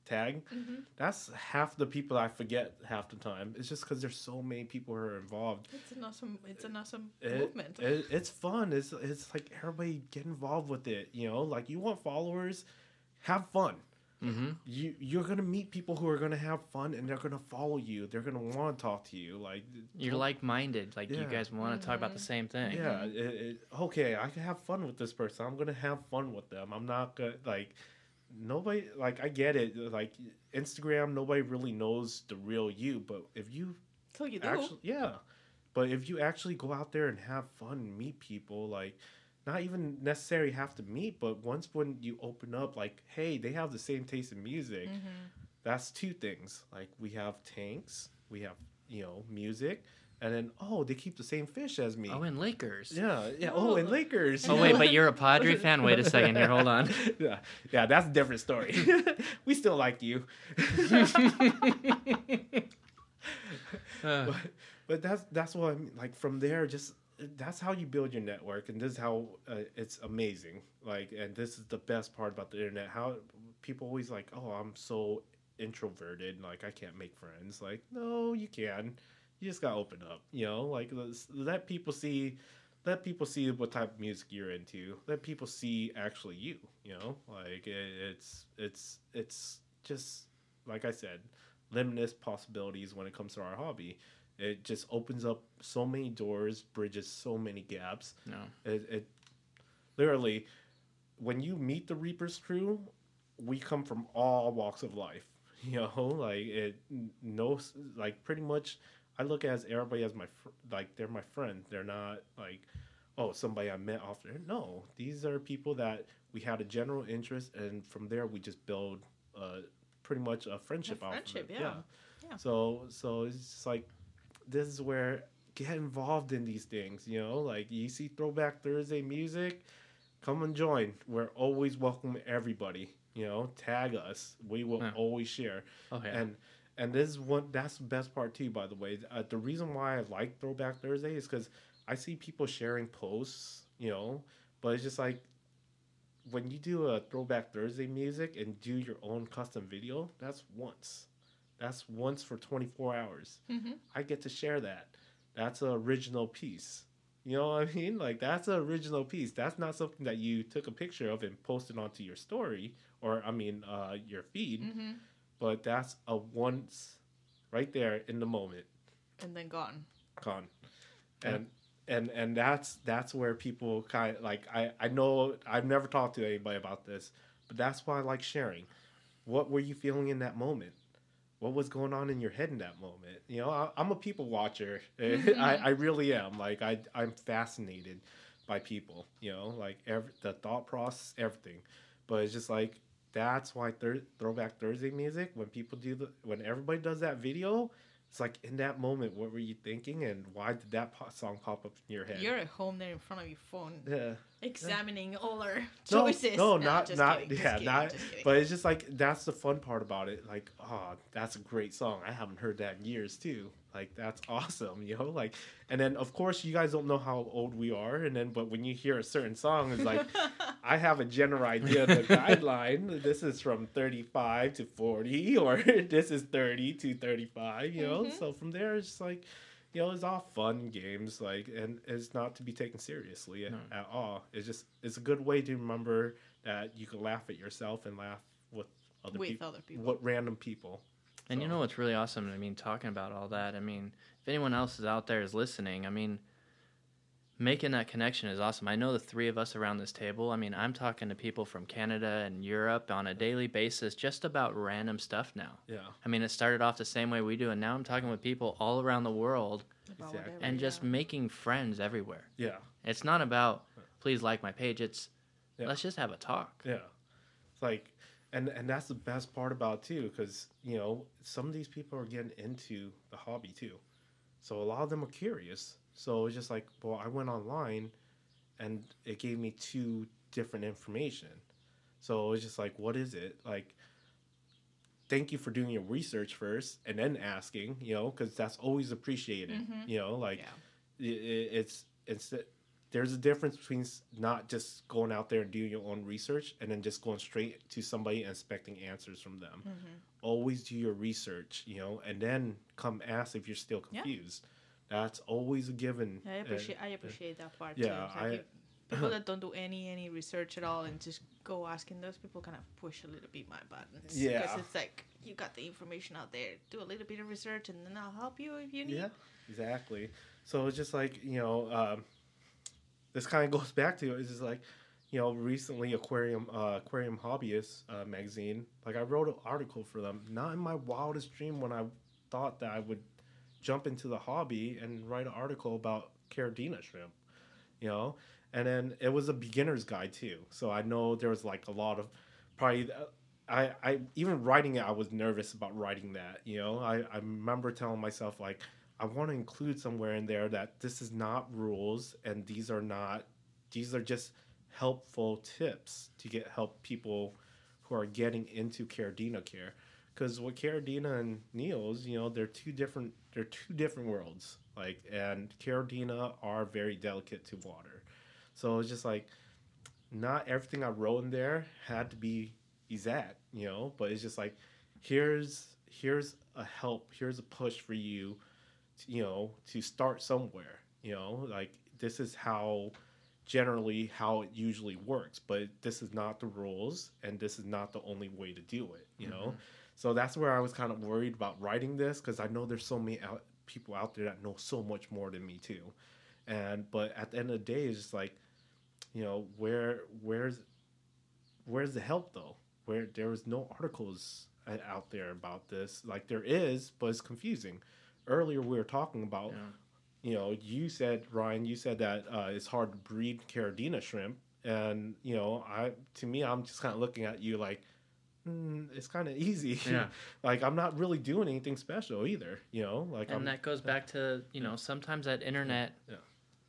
tag Mhm. that's half the people i forget half the time it's just because there's so many people who are involved It's an awesome, it's an awesome it, movement. it- it's fun it's it's like everybody get involved with it you know like you want followers have fun hmm you you're gonna meet people who are gonna have fun and they're gonna follow you they're gonna want to talk to you like You're like minded. Like you guys want to talk about the same thing. Yeah, it, it, okay, I can have fun with this person. I'm gonna have fun with them. I'm not gonna like nobody like I get it. Like Instagram, nobody really knows the real you. But if you so you do. actually, yeah, but if you actually go out there and have fun, and meet people, like not even necessarily have to meet, but once when you open up, like, hey, they have the same taste in music. Mhm. That's two things. Like we have tanks, we have you know music, and then oh, they keep the same fish as me. Oh, and Lakers. Yeah, yeah. Oh, and. Lakers. Oh wait, but you're a Padre fan. Wait a second here. Hold on. yeah, yeah. That's a different story. we still like you, Uh, but, but that's that's what I mean. Like from there, just that's how you build your network, and this is how uh, it's amazing. Like, and this is the best part about the internet. How people always like, oh, I'm so introverted, like I can't make friends. Like, no, you can. You just gotta open up. You know, like let's- people see. Let people see what type of music you're into. Let people see actually you. You know, like it, it's it's it's just like I said, limitless possibilities when it comes to our hobby. It just opens up so many doors, bridges so many gaps. no. It, it literally, when you meet the Reapers crew, we come from all walks of life. You know, like it, no, like pretty much. I look at everybody as my fr- like they're my friend. They're not like, oh, somebody I met off there. No, these are people that we had a general interest, and from there we just build uh, pretty much a friendship. off of friendship, it. yeah. Yeah. So so it's just like this is where get involved in these things. You know, like you see Throwback Thursday music, come and join. We're always welcome everybody. You know, tag us. We will Yeah. always share. Oh yeah. And and this is one that's the best part too. By the way, uh, the reason why I like Throwback Thursday is because I see people sharing posts. You know, but it's just like when you do a Throwback Thursday music and do your own custom video. That's once. That's once for 24 hours. Mhm. I get to share that. That's an original piece. You know what I mean? Like that's an original piece. That's not something that you took a picture of and posted onto your story or I mean uh, your feed. Mhm. But that's a once, right there in the moment, And then gone. gone and and and that's that's where people kind of like I I know I've never talked to anybody about this, but that's why I like sharing. What were you feeling in that moment? What was going on in your head in that moment? You know, I, I'm a people watcher. Mm-hmm. I, I really am. Like I I'm fascinated by people. You know, like every the thought process, everything. But it's just like that's why thir- Throwback Thursday music when people do the when everybody does that video. It's like in that moment, what were you thinking, and why did that po- song pop up in your head? You're at home there in front of your phone, yeah. Examining all our No, choices. No, Nah, not just not kidding, just yeah, kidding, not. just. But it's just like that's the fun part about it. Like, oh, that's a great song. I haven't heard that in years too. Like, that's awesome, you know. Like, and then of course you guys don't know how old we are, and then but when you hear a certain song, it's like I have a general idea of the guideline. This is from thirty-five to forty, or this is thirty to thirty-five. You know, Mhm. so from there it's just like. You know, it's all fun games, like, and it's not to be taken seriously at, No. at all. It's just, it's a good way to remember that you can laugh at yourself and laugh with other people. with people, other people. what random people. And you know what's really awesome? I mean, talking about all that, I mean, if anyone else is out there is listening, I mean, making that connection is awesome. I know the three of us around this table. I mean, I'm talking to people from Canada and Europe on a daily basis just about random stuff now. Yeah, I mean, it started off the same way we do, and now I'm talking with people all around the world Exactly. and just yeah. making friends everywhere. yeah, It's not about please like my page. It's Yeah. let's just have a talk. yeah. It's like, and and that's the best part about it too, because you know some of these people are getting into the hobby too, so a lot of them are curious. So it's just like, well, I went online, and it gave me two different information. So it's just like, what is it like? Thank you for doing your research first, and then asking, you know, because that's always appreciated. Mhm. You know, like Yeah. i- i- it's it's there's a difference between not just going out there and doing your own research and then just going straight to somebody and expecting answers from them. Mhm. Always do your research, you know, and then come ask if you're still Yeah. That's always a given. I appreciate I appreciate that part yeah, too. I- people that don't do any any research at all and just go asking those people kind of push a little bit my buttons. Yeah. Because it's like you got the information out there. Do a little bit of research and then I'll help you if you need. Yeah, exactly. So it's just like you know, um, this kind of goes back to it's just like you know, recently Aquarium uh, Aquarium Hobbyist uh, magazine, like I wrote an article for them. Not in my wildest dream when I thought that I would jump into the hobby and write an article about Caridina shrimp, you know. And then it was a beginner's guide too, so I know there was like a lot of probably. uh, I, I even writing it, I was nervous about writing that. You know, I, I remember telling myself like, I want to include somewhere in there that this is not rules and these are not, these are just helpful tips to get help people who are getting into Caridina care. Because with Caridina and Neos, you know, they're two different, they're two different worlds. Like, and Caridina are very delicate to water. So it's just like, not everything I wrote in there had to be exact, you know, but it's just like, here's here's a help, here's a push for you, to, you know, to start somewhere, you know, like this is how generally how it usually works, but this is not the rules and this is not the only way to do it, you know. Mm-hmm. So that's where I was kind of worried about writing this because I know there's so many out, people out there that know so much more than me too, and but at the end of the day, it's just like, you know, where where's where's the help though? Where there was no articles uh, out there about this. Like there is, but it's confusing. Earlier we were talking about, Yeah. you know, you said Ryan, you said that uh, it's hard to breed Caridina shrimp, and you know, I to me, I'm just kind of looking at you like. Mm, it's kind of easy. Yeah. like I'm not really doing anything special either. You know, like I'm, and that goes back to you know sometimes that internet Yeah.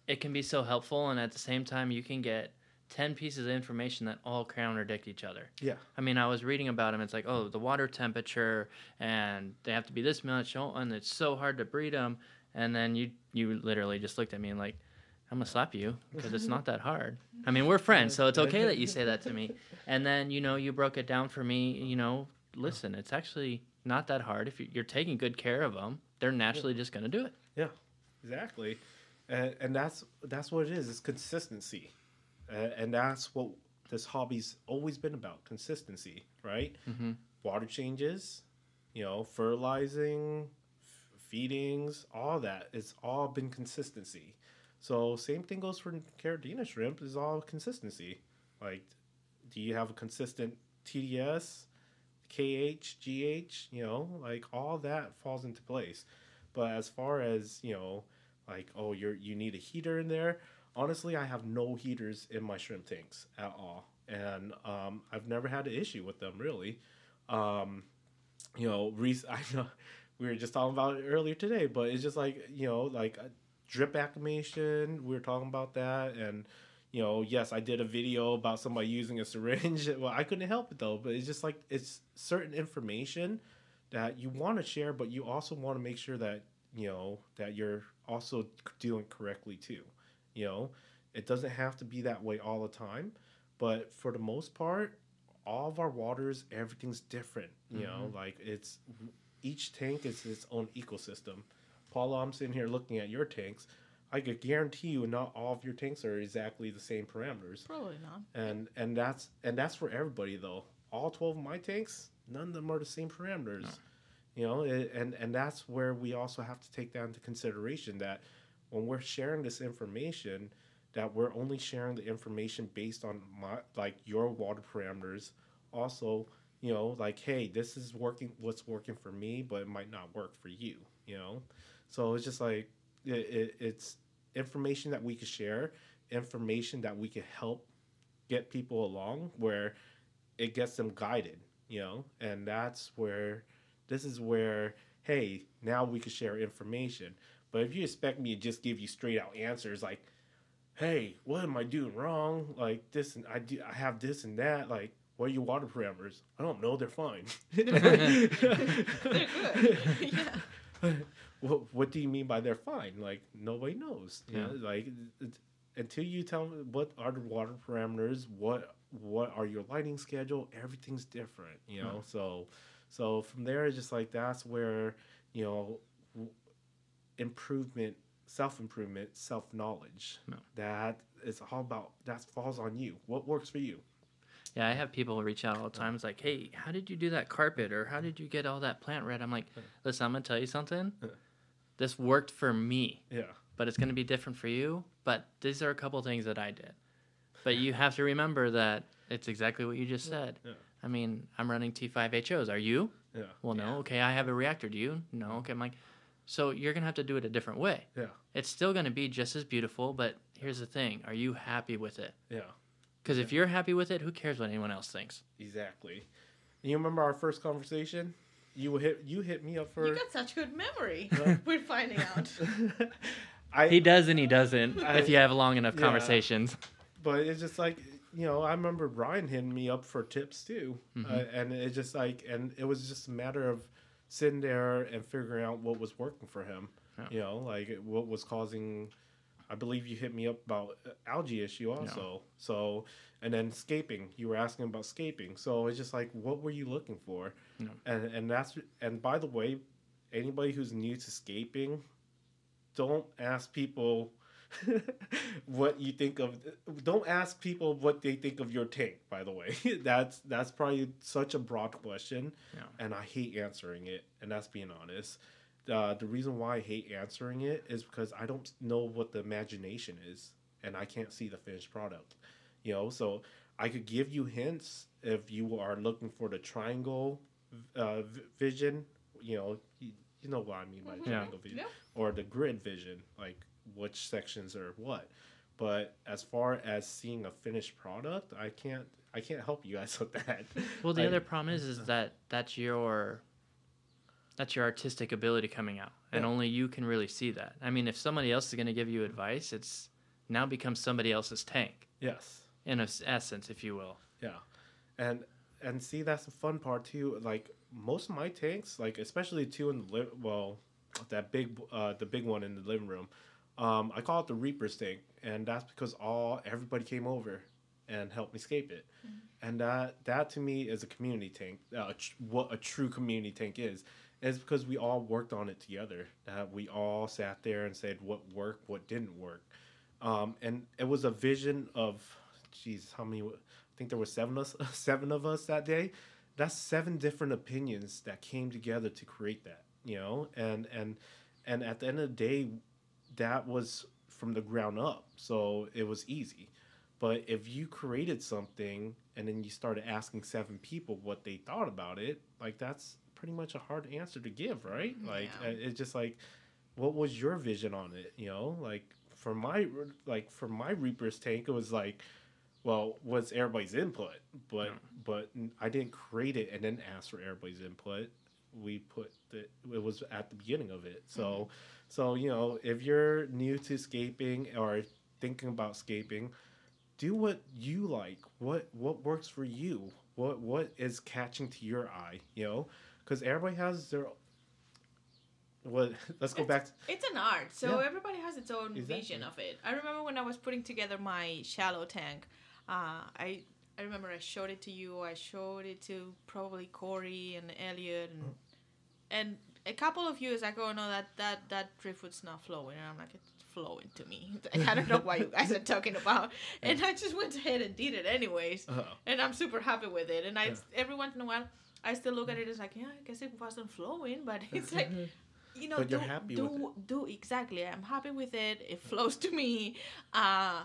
it can be so helpful and at the same time you can get 10 pieces of information that all contradict each other Yeah. i mean i was reading about them it's like oh the water temperature and they have to be this much oh, and it's so hard to breed them and then you you literally just looked at me and like i'm gonna slap you because it's not that hard i mean we're friends so it's okay that you say that to me and then you know you broke it down for me you know listen it's actually not that hard if you- you're taking good care of them they're naturally just gonna do it Yeah, Exactly, and, and that's that's what it is. It's consistency, and, and that's what this hobby's always been about: consistency, right? Mhm. Water changes, you know, fertilizing, f- feedings, all that. It's all been consistency. So same thing goes for Caridina shrimp. Is all consistency. Like, do you have a consistent TDS, KH, GH? You know, like all that falls into place. But as far as you know, like oh you're you need a heater in there, honestly, I have no heaters in my shrimp tanks at all, and um, I've never had an issue with them really. Um, you know, Reese, I know we were just talking about it earlier today, but it's just like you know, like a drip acclimation. We were talking about that, and you know, yes, I did a video about somebody using a syringe. Well, I couldn't help it though, but it's just like it's certain information that you want to share, but you also want to make sure that you know that you're also doing correctly too. You know, it doesn't have to be that way all the time, but for the most part, all of our waters, everything's different. You know, Mhm. like it's each tank is its own ecosystem. Paula, I'm sitting here looking at your tanks. I could guarantee you, not all of your tanks are exactly the same parameters, Probably not. and and that's and that's for everybody though. All twelve of my tanks, none of them are the same parameters. No. You know, it, and and that's where we also have to take that into consideration that when we're sharing this information, that we're only sharing the information based on my like your water parameters. Also, you know, like hey, this is working. What's working for me, but it might not work for you. You know, so it's just like it, it, it's information that we could share, information that we could help get people along where it gets them guided. You know, and that's where this is where hey, now we can share information. But if you expect me to just give you straight out answers like, "Hey, what am I doing wrong?" Like this and I do, I have this and that. Like, what are your water parameters? I don't know. They're fine. They're good. yeah. What, what do you mean by they're fine? Like nobody knows. You know, like until you tell me what are the water parameters, what what are your lighting schedule, everything's different. You know, Right. so so from there, it's just like that's where you know w- improvement, self improvement, self knowledge. No. That is all about that falls on you. What works for you? Yeah, I have people reach out all the time. It's like, hey, how did you do that carpet? Or how did you get all that plant red? I'm like, listen, I'm going to tell you something. This worked for me, Yeah, but it's going to be different for you. But these are a couple things that I did. But you have to remember that it's exactly what you just said. yeah. I mean, I'm running T5HOs. Are you? yeah, Well, no. Okay, I have a reactor. Do you? No. Okay, I'm like, so you're going to have to do it a different way. yeah, It's still going to be just as beautiful, but here's the thing are you happy with it? yeah. Because if you're happy with it, who cares what anyone else thinks? Exactly. You remember our first conversation? You hit you hit me up for. You got such good memory. We're finding out. I He does and he doesn't I- if you have long enough yeah. conversations. but it's just like you know i remember brian hitting me up for tips too Mhm. uh, and it's just like and it was just a matter of sitting there and figuring out what was working for him Yeah. you know like what was causing i believe you hit me up about uh, algae issue also. So and then scaping. You were asking about scaping. So it's just like what were you looking for? Yeah. and and that's and by the way anybody who's new to scaping don't ask people what you think of don't ask people what they think of your tank by the way. That's that's probably such a broad question. Yeah. and i hate answering it and that's being honest uh, the reason why i hate answering it is because i don't know what the imagination is and i can't see the finished product you know so i could give you hints if you are looking for the triangle uh, v- vision you know you, you know what i mean by Mhm. Yeah. triangle vision Yeah. or the grid vision, like which sections are what. But as far as seeing a finished product, I can't I can't help you guys with that. Well, the I- other problem is, is that that's your that's your artistic ability coming out, and Yeah. only you can really see that. I mean, if somebody else is going to give you advice, it's now becomes somebody else's tank, yes, in a s- essence, if you will. yeah, and and see that's the fun part too. Like most of my tanks, like especially two in the li- well, that big uh the big one in the living room, um, I call it the Reaper's tank, and that's because all everybody came over and helped me scape it. and that that to me is a community tank. Uh, tr- what a true community tank is is because we all worked on it together. We all sat there and said what worked, what didn't work, um, and it was a vision of, geez, how many? I think there were seven of us, seven of us that day. That's seven different opinions that came together to create that. You know, and and and at the end of the day, that was from the ground up, so it was easy. But if you created something and then you started asking seven people what they thought about it, like that's pretty much a hard answer to give, right? Like Yeah. uh, it's just like, what was your vision on it? You know, like for my like for my Reaper's tank, it was like, well, was everybody's input, but Yeah. but I didn't create it and then ask for everybody's input. We put the it was at the beginning of it. So so you know if you're new to scaping or thinking about scaping, do what you like. What what works for you. What what is catching to your eye. You know, because everybody has their. What? Let's go back. To, It's an art, so Yeah. everybody has its own Exactly. vision of it. I remember when I was putting together my shallow tank, uh, I I remember I showed it to you. I showed it to probably Corey and Elliot, and and a couple of you is like, oh no, that that that driftwood's not flowing, and I'm like, it's flowing to me. I don't know what you guys are talking about, and I just went ahead and did it anyways, uh, and I'm super happy with it. And I Yeah. every once in a while. I still look at it as like, yeah, I guess it wasn't flowing, but it's like, you know, But do, you're happy do, with do exactly. I'm happy with it. It flows to me. Uh,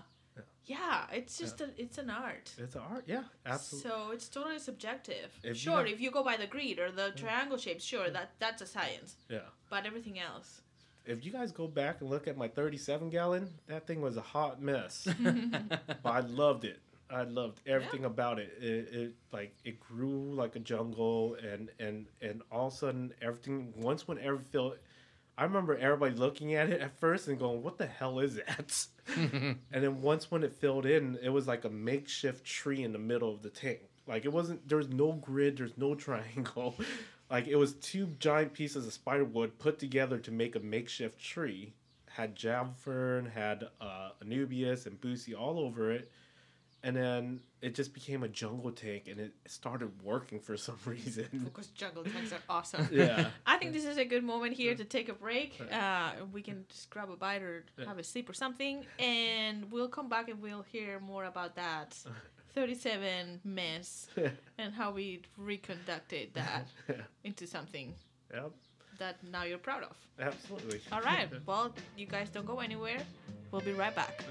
yeah, it's just a, it's an art. it's an art. Yeah, absolutely. So it's totally subjective. If you sure, have- if you go by the grid or the triangle shape, sure, that that's a science. yeah. But everything else, If you guys go back and look at my 37 gallon, that thing was a hot mess. but I loved it. I loved everything about it. it. It like it grew like a jungle, and and and all of a sudden everything. Once when every felt, I remember everybody looking at it at first and going, "What the hell is that?" and then once when it filled in, it was like a makeshift tree in the middle of the tank. Like it wasn't. There was no grid. There's no triangle. like it was two giant pieces of spider wood put together to make a makeshift tree. Had Java fern, had uh, Anubias, and Buce all over it and then it just became a jungle tank and it started working for some reason because jungle tanks are awesome. yeah I think this is a good moment here to take a break. Uh, we can just grab a bite or have a sip or something, and we'll come back and we'll hear more about that 37 mess and how we reconducted that into something yep that now you're proud of. absolutely All right. Well, you guys don't go anywhere. We'll be right back.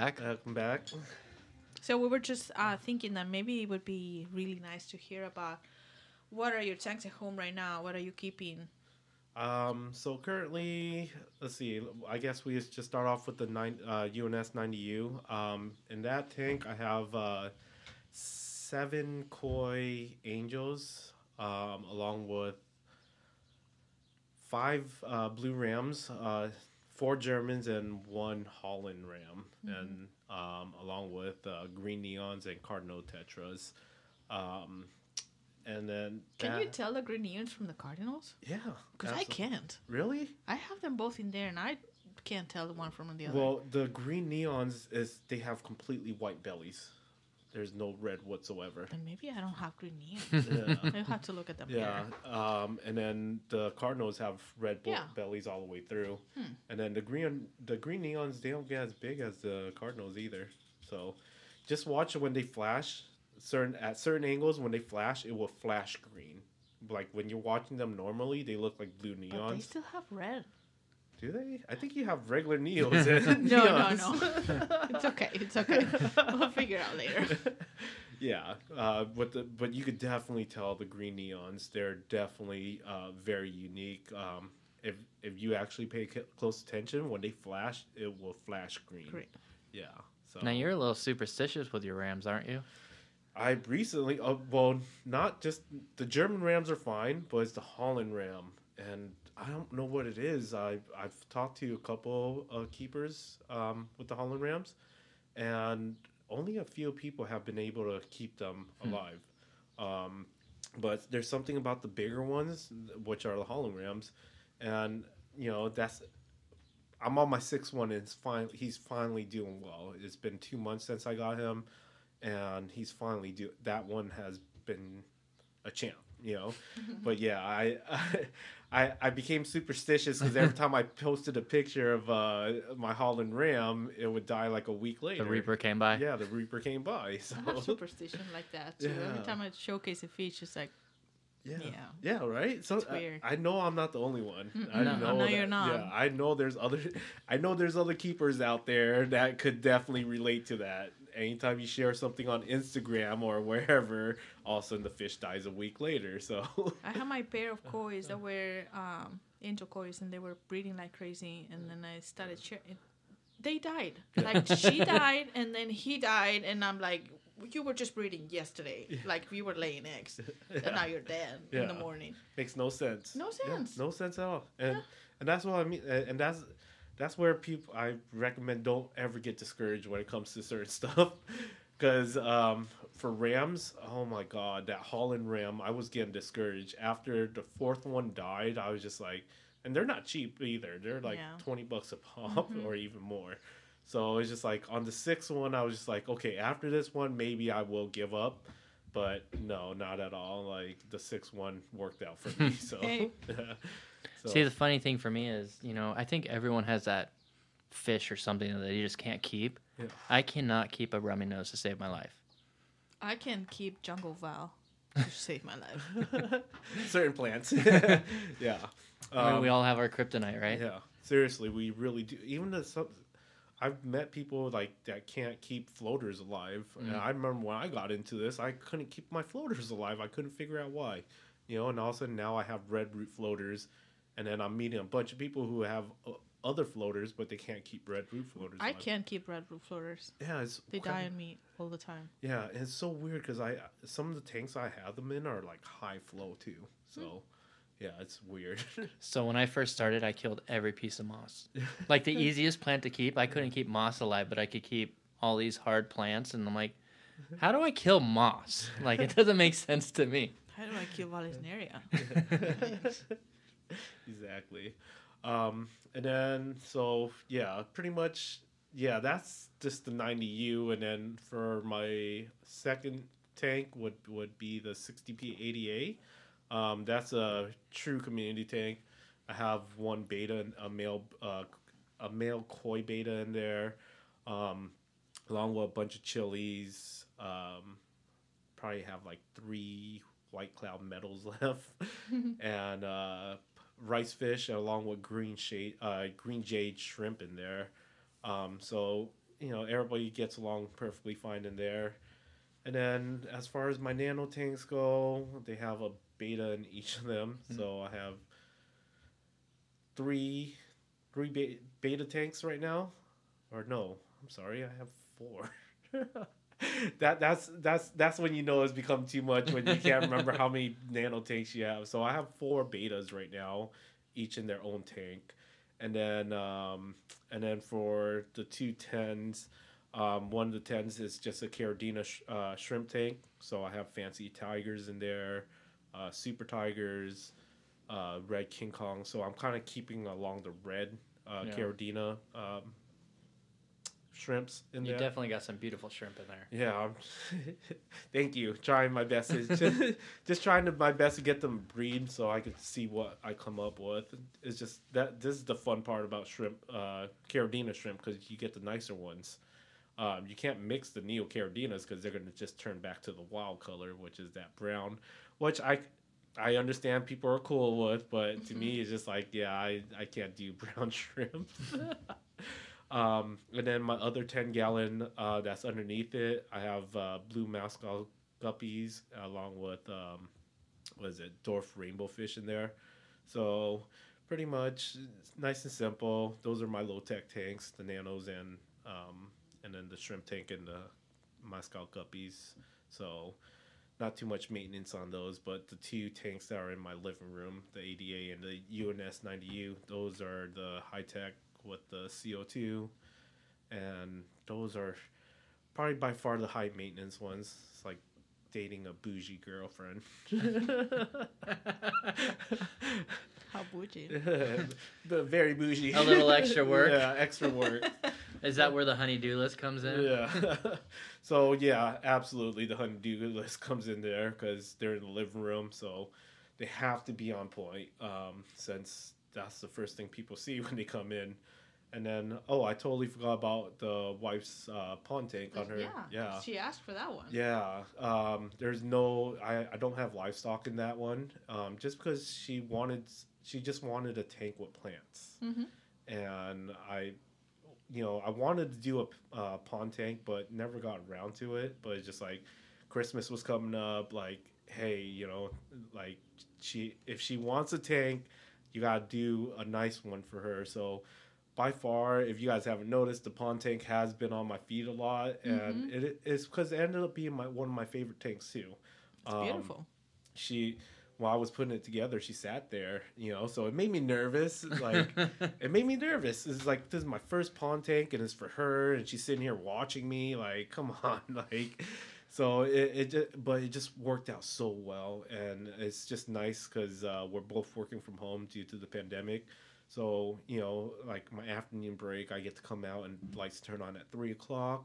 Back. welcome back So we were just uh, thinking that maybe it would be really nice to hear about what are your tanks at home right now? What are you keeping? um so currently let's see i guess we just start off with the nine uh uns 90u um in that tank i have uh seven koi angels um along with five uh, blue rams, uh, four Germans, and one Holland ram, and um, along with uh, green neons and cardinal tetras. Um, and then Can you tell the green neons from the Cardinals? yeah, Because I can't. Really? I have them both in there, and I can't tell the one from the other. Well, the green neons is they have completely white bellies. There's no red whatsoever. then maybe I don't have green neons. yeah. I'll have to look at them. Yeah, um, and then the Cardinals have red Yeah. bellies all the way through, Hmm. and then the green the green neons they don't get as big as the Cardinals either. So, just watch when they flash. Certain at certain angles when they flash, it will flash green. Like when you're watching them normally, they look like blue But they still have red. Do they? I think you have regular neons. and No, no, no. It's okay. It's okay. We'll figure it out later. yeah, uh, but the, but you could definitely tell the green neons. They're definitely uh, very unique. Um, if if you actually pay c- close attention, when they flash, it will flash green. Great. Yeah. So Now you're a little superstitious with your Rams, aren't you? I recently, uh, well, not just the German Rams are fine, but it's the Holland Ram, and I don't know what it is. I I've talked to a couple uh, keepers um, with the Holland Rams, and only a few people have been able to keep them Hmm. alive. Um, but there's something about the bigger ones, which are the Holland holograms, and you know that's. I'm on my sixth one, and it's fine. He's finally doing well. It's been two months since I got him, and he's finally do. That one has been a champ, you know. but yeah, I, I I I became superstitious because every time I posted a picture of uh, my Holland Ram, it would die like a week later. The Reaper came by. Yeah, the Reaper came by. So I have superstition like that too. Yeah. Every time I showcase a fish, it's like, Yeah. Yeah. Yeah, right? So It's I- weird. I, know I'm not the only one. Mm-mm. I No, know no, that- you're not. Yeah, I know there's other I know there's other keepers out there that could definitely relate to that. Anytime you share something on Instagram or wherever, all of a sudden the fish dies a week later. So I had my pair of kois that were um, angel kois, and they were breeding like crazy. And then I started sharing. They died. Like she died, and then he died, and I'm like, you were just breeding yesterday. Like you were laying eggs, and now you're dead in the morning. makes no sense. No Yeah, sense. no sense at all. And and that's what I mean. And that's that's where people I recommend don't ever get discouraged when it comes to certain stuff. Because um, for Rams, oh my God, that Holland Ram, I was getting discouraged after the fourth one died. I was just like, and they're not cheap either. They're like Yeah. twenty bucks a pop Mhm. or even more. So it's just like on the sixth one, I was just like, okay, after this one, maybe I will give up. But no, not at all. Like the sixth one worked out for me. So. so See, the funny thing for me is, you know, I think everyone has that fish or something that you just can't keep. Yeah. I cannot keep a rummy nose to save my life. I can keep jungle val to save my life. certain plants. yeah. I mean, we Um, all have our kryptonite, right? Yeah. Seriously, we really do. Even the some, I've met people like that can't keep floaters alive. And Mm. I remember when I got into this, I couldn't keep my floaters alive. I couldn't figure out why. You know, and all of a sudden now I have red root floaters, and then I'm meeting a bunch of people who have uh, other floaters, but they can't keep red root floaters. I alive. can't keep red root floaters. Yeah, it's They kind die of- on me all the time. Yeah, and it's so weird because I some of the tanks I have them in are like high flow too. So, yeah, it's weird. So when I first started, I killed every piece of moss. Like the easiest plant to keep, I couldn't keep moss alive, but I could keep all these hard plants. And I'm like, how do I kill moss? Like it doesn't make sense to me. How do I kill Vallisneria? exactly. Um, and then so yeah, pretty much yeah, that's just the 90U, and then for my second tank would would be the 60p 80A. Um, that's a true community tank. I have one betta, a male uh, a male koi betta in there, um, along with a bunch of chilies. Um, probably have like three white cloud medals left, and uh, rice fish along with green shade, uh, green jade shrimp in there. Um, so you know everybody gets along perfectly fine in there. And then as far as my nano tanks go, they have a betta in each of them. So I have three three be- betta tanks right now, or no, I'm sorry, I have four. that that's that's that's when you know it's become too much when you can't remember how many nano tanks you have. So I have four bettas right now, each in their own tank, and then um, and then for the two tens, um, one of the tens is just a Caridina sh- uh, shrimp tank. So I have fancy tigers in there, uh, super tigers, uh, red King Kong. So I'm kind of keeping along the red uh, Yeah. Caridina um, shrimps in You there. definitely got some beautiful shrimp in there. Yeah, thank you. Trying my best, to, just, just trying to my best to get them breed so I could see what I come up with. It's just that this is the fun part about shrimp, uh, Caridina shrimp, because you get the nicer ones. Um, you can't mix the neo Caridinas because they're gonna just turn back to the wild color, which is that brown, which I. I understand people are cool with, but to me, it's just like, yeah, I, I can't do brown shrimp. Um, and then my other 10 gallon uh, that's underneath it, I have uh, blue Moscow guppies along with, um, what is it, dwarf rainbow fish in there. So pretty much nice and simple. Those are my low tech tanks, the nanos and um, and then the shrimp tank and the Moscow guppies. So not too much maintenance on those, but the two tanks that are in my living room, the ADA and the UNS 90U, those are the high tech with the CO2, and those are probably by far the high maintenance ones. It's like dating a bougie girlfriend. How bougie. the very bougie. A little extra work. yeah, extra work. Is that where the honeydew list comes in? Yeah. so yeah, absolutely, the honeydew list comes in there because they're in the living room, so they have to be on point. Um, since that's the first thing people see when they come in. And then, oh, I totally forgot about the wife's uh, pond tank on her. Yeah. Yeah. She asked for that one. Yeah, um, there's no. I, I don't have livestock in that one. Um, just because she wanted, she just wanted a tank with plants, Mm-hmm. and I, you know, I wanted to do a uh, pond tank, but never got around to it. But it's just like Christmas was coming up. Like, hey, you know, like she if she wants a tank, you gotta do a nice one for her. So by far, if you guys haven't noticed, the pond tank has been on my feet a lot, and it is because it ended up being my one of my favorite tanks too. It's Um, beautiful. She, while I was putting it together, she sat there, you know, so it made me nervous. Like, it made me nervous. It's like this is my first pond tank, and it's for her, and she's sitting here watching me. Like, come on, like. So it, it just, but it just worked out so well, and it's just nice because uh, we're both working from home due to the pandemic. So you know, like my afternoon break, I get to come out and lights turn on at three o'clock,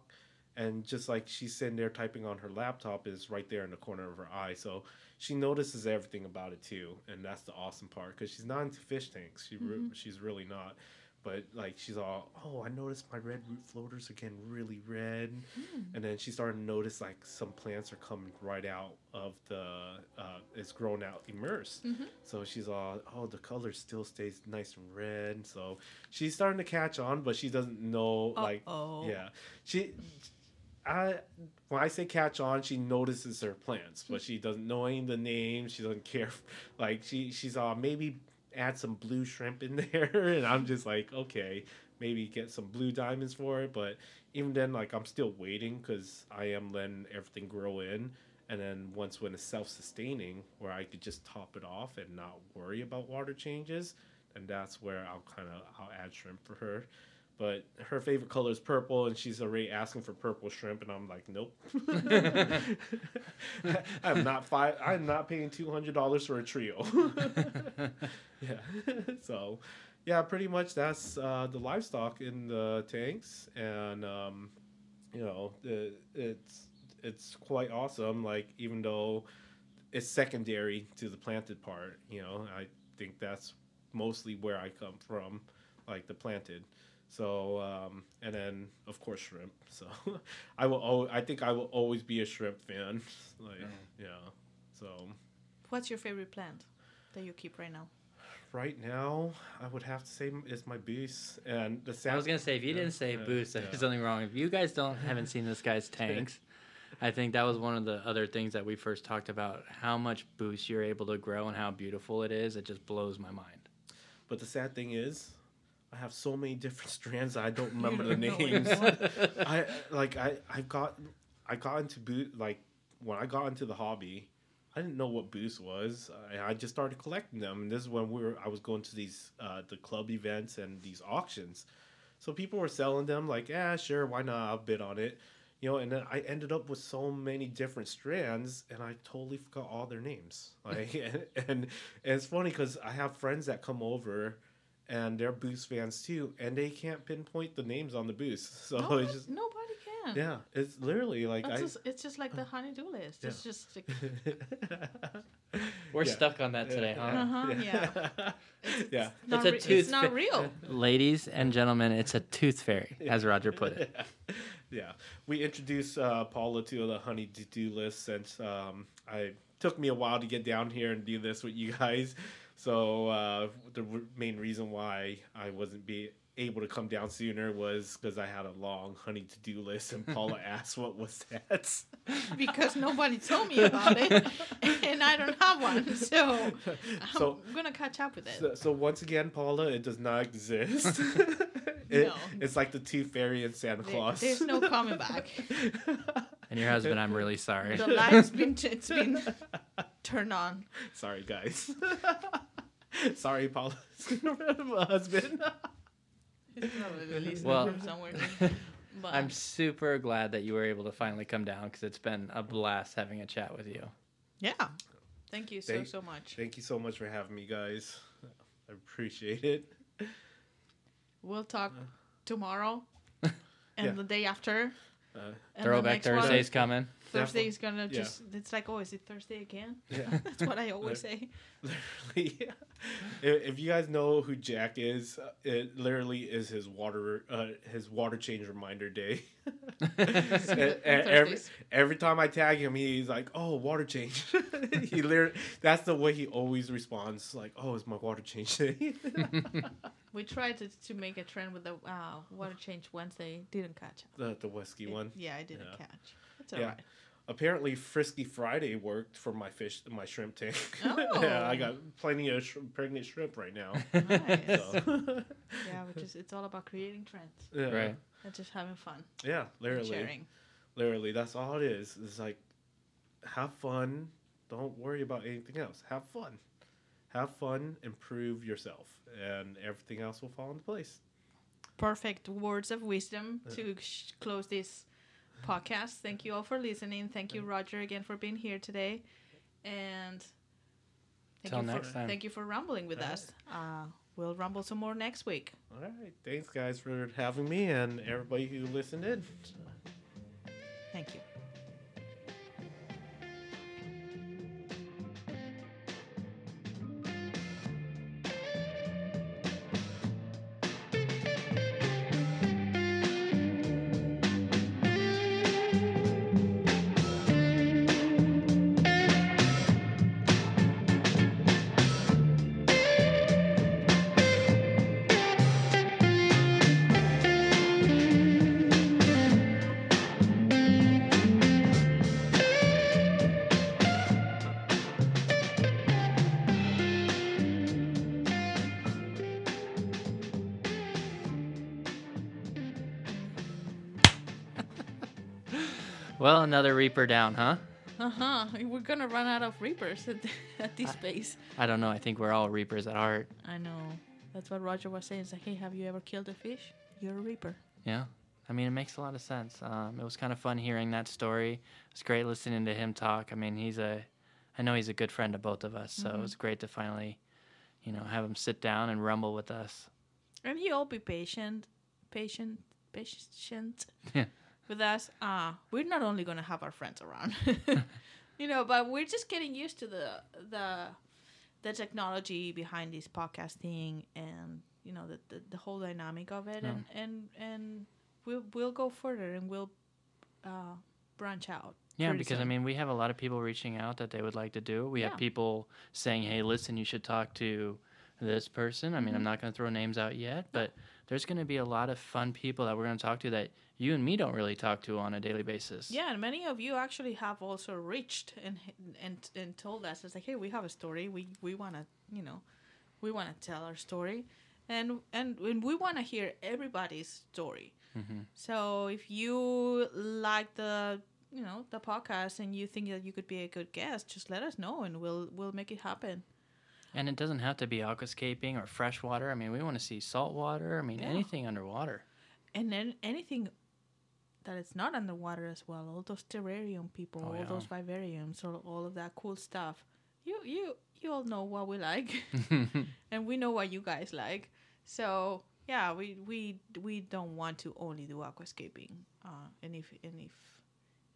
and just like she's sitting there typing on her laptop is right there in the corner of her eye. So she notices everything about it too, and that's the awesome part because she's not into fish tanks. She re- she's really not. But like she's all, oh, I noticed my red root floaters are getting really red, and then she started to notice like some plants are coming right out of the, uh, it's grown out emersed. So she's all, oh, the color still stays nice and red. So she's starting to catch on, but she doesn't know like, Uh-oh. yeah, she. I when I say catch on, she notices her plants, but she doesn't know any of the names. She doesn't care. Like she she's uh maybe add some blue shrimp in there, and I'm just like okay, maybe get some blue diamonds for it. But even then, like I'm still waiting because I am letting everything grow in, and then once when it's self sustaining, where I could just top it off and not worry about water changes, and that's where I'll kind of I'll add shrimp for her but her favorite color is purple and she's already asking for purple shrimp and i'm like nope. I'm not five i'm not paying $200 for a trio. Yeah. So yeah pretty much that's uh, the livestock in the tanks and um, you know it, it's it's quite awesome like even though it's secondary to the planted part you know i think that's mostly where i come from like the planted so um, and then of course shrimp. So I will. Al- I think I will always be a shrimp fan. Like yeah. So What's your favorite plant that you keep right now? right now, I would have to say is my boost and the. Sad- I was gonna say if you Yeah, didn't say yeah, boost, there's yeah. something wrong. If you guys don't haven't seen this guy's tanks, I think that was one of the other things that we first talked about. How much boost you're able to grow and how beautiful it is. It just blows my mind. But the sad thing is, I have so many different strands. I don't remember the don't names. I like I I got I got into boot like when I got into the hobby. I didn't know what boost was. I, I just started collecting them, and this is when we were. I was going to these uh, the club events and these auctions. So people were selling them like, yeah, sure, why not? I'll bid on it, you know. And then I ended up with so many different strands, and I totally forgot all their names. Like, and and, it's funny because I have friends that come over, and they're Boost fans too, and they can't pinpoint the names on the Boost. So Nobody, it's just nobody can. yeah, it's literally like It's I. just, it's just like the honeydew list. It's just like, We're Yeah. stuck on that today, huh? Uh-huh, yeah. yeah. not a re- tooth it's not real. Ladies and gentlemen, it's a tooth fairy, as Roger put it. yeah, we introduced uh, Paula to the honey do list since um, I took me a while to get down here and do this with you guys. So uh, the r- main reason why I wasn't be able to come down sooner was because I had a long honey to do list, and Paula asked what was that. because nobody told me about it, and I don't have one. So I'm So- gonna catch up with it. So, so once again, Paula, it does not exist. it, No. It's like the Tooth Fairy and Santa There- Claus. there's no coming back. And your husband, I'm really sorry. The light's been it's been turned on. Sorry, guys. Sorry, Paula's husband. It's Well- somewhere. But I'm super glad that you were able to finally come down because it's been a blast having a chat with you. yeah. Thank you so Thank- so much. Thank you so much for having me, guys. I appreciate it. We'll talk tomorrow and Yeah. the day after. Uh, And the Throwback next one- Thursday's coming. Thursday is gonna Yeah. just. It's like, oh, is it Thursday again? yeah. That's what I always say. literally, if, if you guys know who Jack is, uh, it literally is his water uh, his water change reminder day. and, and every every time I tag him, he's like, "Oh, water change." he literally that's the way he always responds, like, "Oh, it's my water change day." We tried to, to make a trend with the uh, water change Wednesday. Didn't catch. the the whiskey It- one. Yeah, I didn't Yeah. catch. It's Yeah. alright. Apparently, Frisky Friday worked for my fish, my shrimp tank. Oh. yeah, I got oh. plenty of sh- pregnant shrimp right now. Nice. So. yeah, which is it's all about creating trends yeah. Right. and just having fun Yeah, literally. sharing. Literally, that's all it is. It's like, have fun. Don't worry about anything else. Have fun. Have fun. Improve yourself, and everything else will fall into place. Perfect words of wisdom to sh- close this podcast. Thank you all for listening. Thank you, Roger, again for being here today, and thank Till you next for, time. Thank you for rumbling with All us. Uh, we'll rumble some more next week. All right. Thanks, guys, for having me, and everybody who listened in. Thank you. Another Reaper down, huh? Uh huh. We're gonna run out of reapers at, at this pace. I don't know. I think we're all Reapers at heart. I know. That's what Roger was saying. It's like, hey, have you ever killed a fish? You're a reaper. Yeah. I mean, it makes a lot of sense. Um, it was kind of fun hearing that story. It's great listening to him talk. I mean, he's a, I know he's a good friend to both of us. So it was great to finally, you know, have him sit down and rumble with us. And you all be patient, patient, patient Yeah. With us. Uh, we're not only gonna have our friends around, you know, but we're just getting used to the the the technology behind this podcasting and you know the the, the whole dynamic of it, Yeah. and and and we'll we'll go further and we'll uh, branch out. Yeah, because I mean, we have a lot of people reaching out that they would like to do. We Yeah. have people saying, "Hey, listen, you should talk to this person." I mean, Mm-hmm. I'm not going to throw names out yet, but there's going to be a lot of fun people that we're going to talk to that you and me don't really talk to on a daily basis. Yeah, and many of you actually have also reached and and and told us it's like, hey, we have a story. We we want to, you know, we want to tell our story, and and, and we want to hear everybody's story. hmm So if you like the you know the podcast and you think that you could be a good guest, just let us know and we'll we'll make it happen. And it doesn't have to be aquascaping or freshwater. I mean, we want to see saltwater. I mean, Yeah. anything underwater. And then anything that is not underwater as well, all those terrarium people, Oh, all yeah. those vivariums, all, all of that cool stuff. You you you all know what we like. and we know what you guys like. So yeah, we we we don't want to only do aquascaping. Uh, and if and if,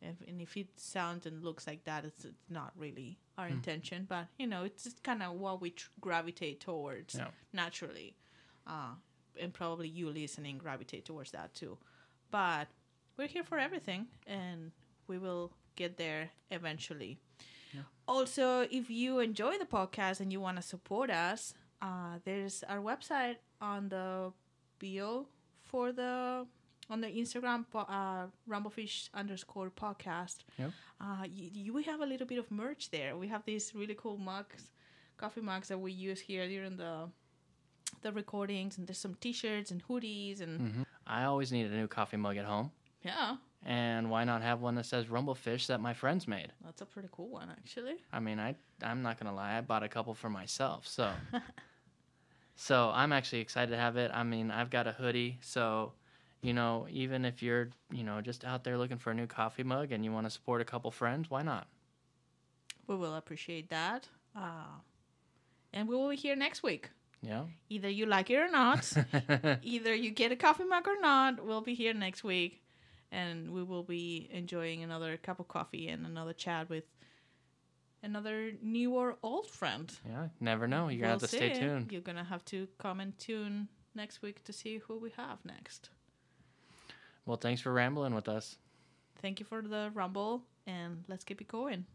if and if it sounds and looks like that, it's, it's not really our Hmm. intention. But you know, it's just kind of what we tr- gravitate towards Yeah. naturally, uh, and probably you listening gravitate towards that too. But we're here for everything, and we will get there eventually. Also, if you enjoy the podcast and you want to support us, uh, there's our website on the bio for the on the Instagram uh, Rumblefish underscore podcast. Yep. Uh, you, you, we have a little bit of merch there. We have these really cool mugs, coffee mugs that we use here during the the recordings, and there's some T-shirts and hoodies, and hmm I always need a new coffee mug at home. Yeah, And why not have one that says Rumblefish that my friends made? that's a pretty cool one actually. I mean, I I'm not gonna lie, I bought a couple for myself. So, so I'm actually excited to have it. I mean, I've got a hoodie, so you know, even if you're, you know, just out there looking for a new coffee mug and you want to support a couple friends, why not? We will appreciate that. Uh, and we will be here next week. Yeah. Either you like it or not, either you get a coffee mug or not, we'll be here next week. And we will be enjoying another cup of coffee and another chat with another new or old friend. yeah. Never know. You're gonna have to stay tuned. You're gonna have to come and tune next week to see who we have next. Well, thanks for rambling with us. Thank you for the rumble, and let's keep it going.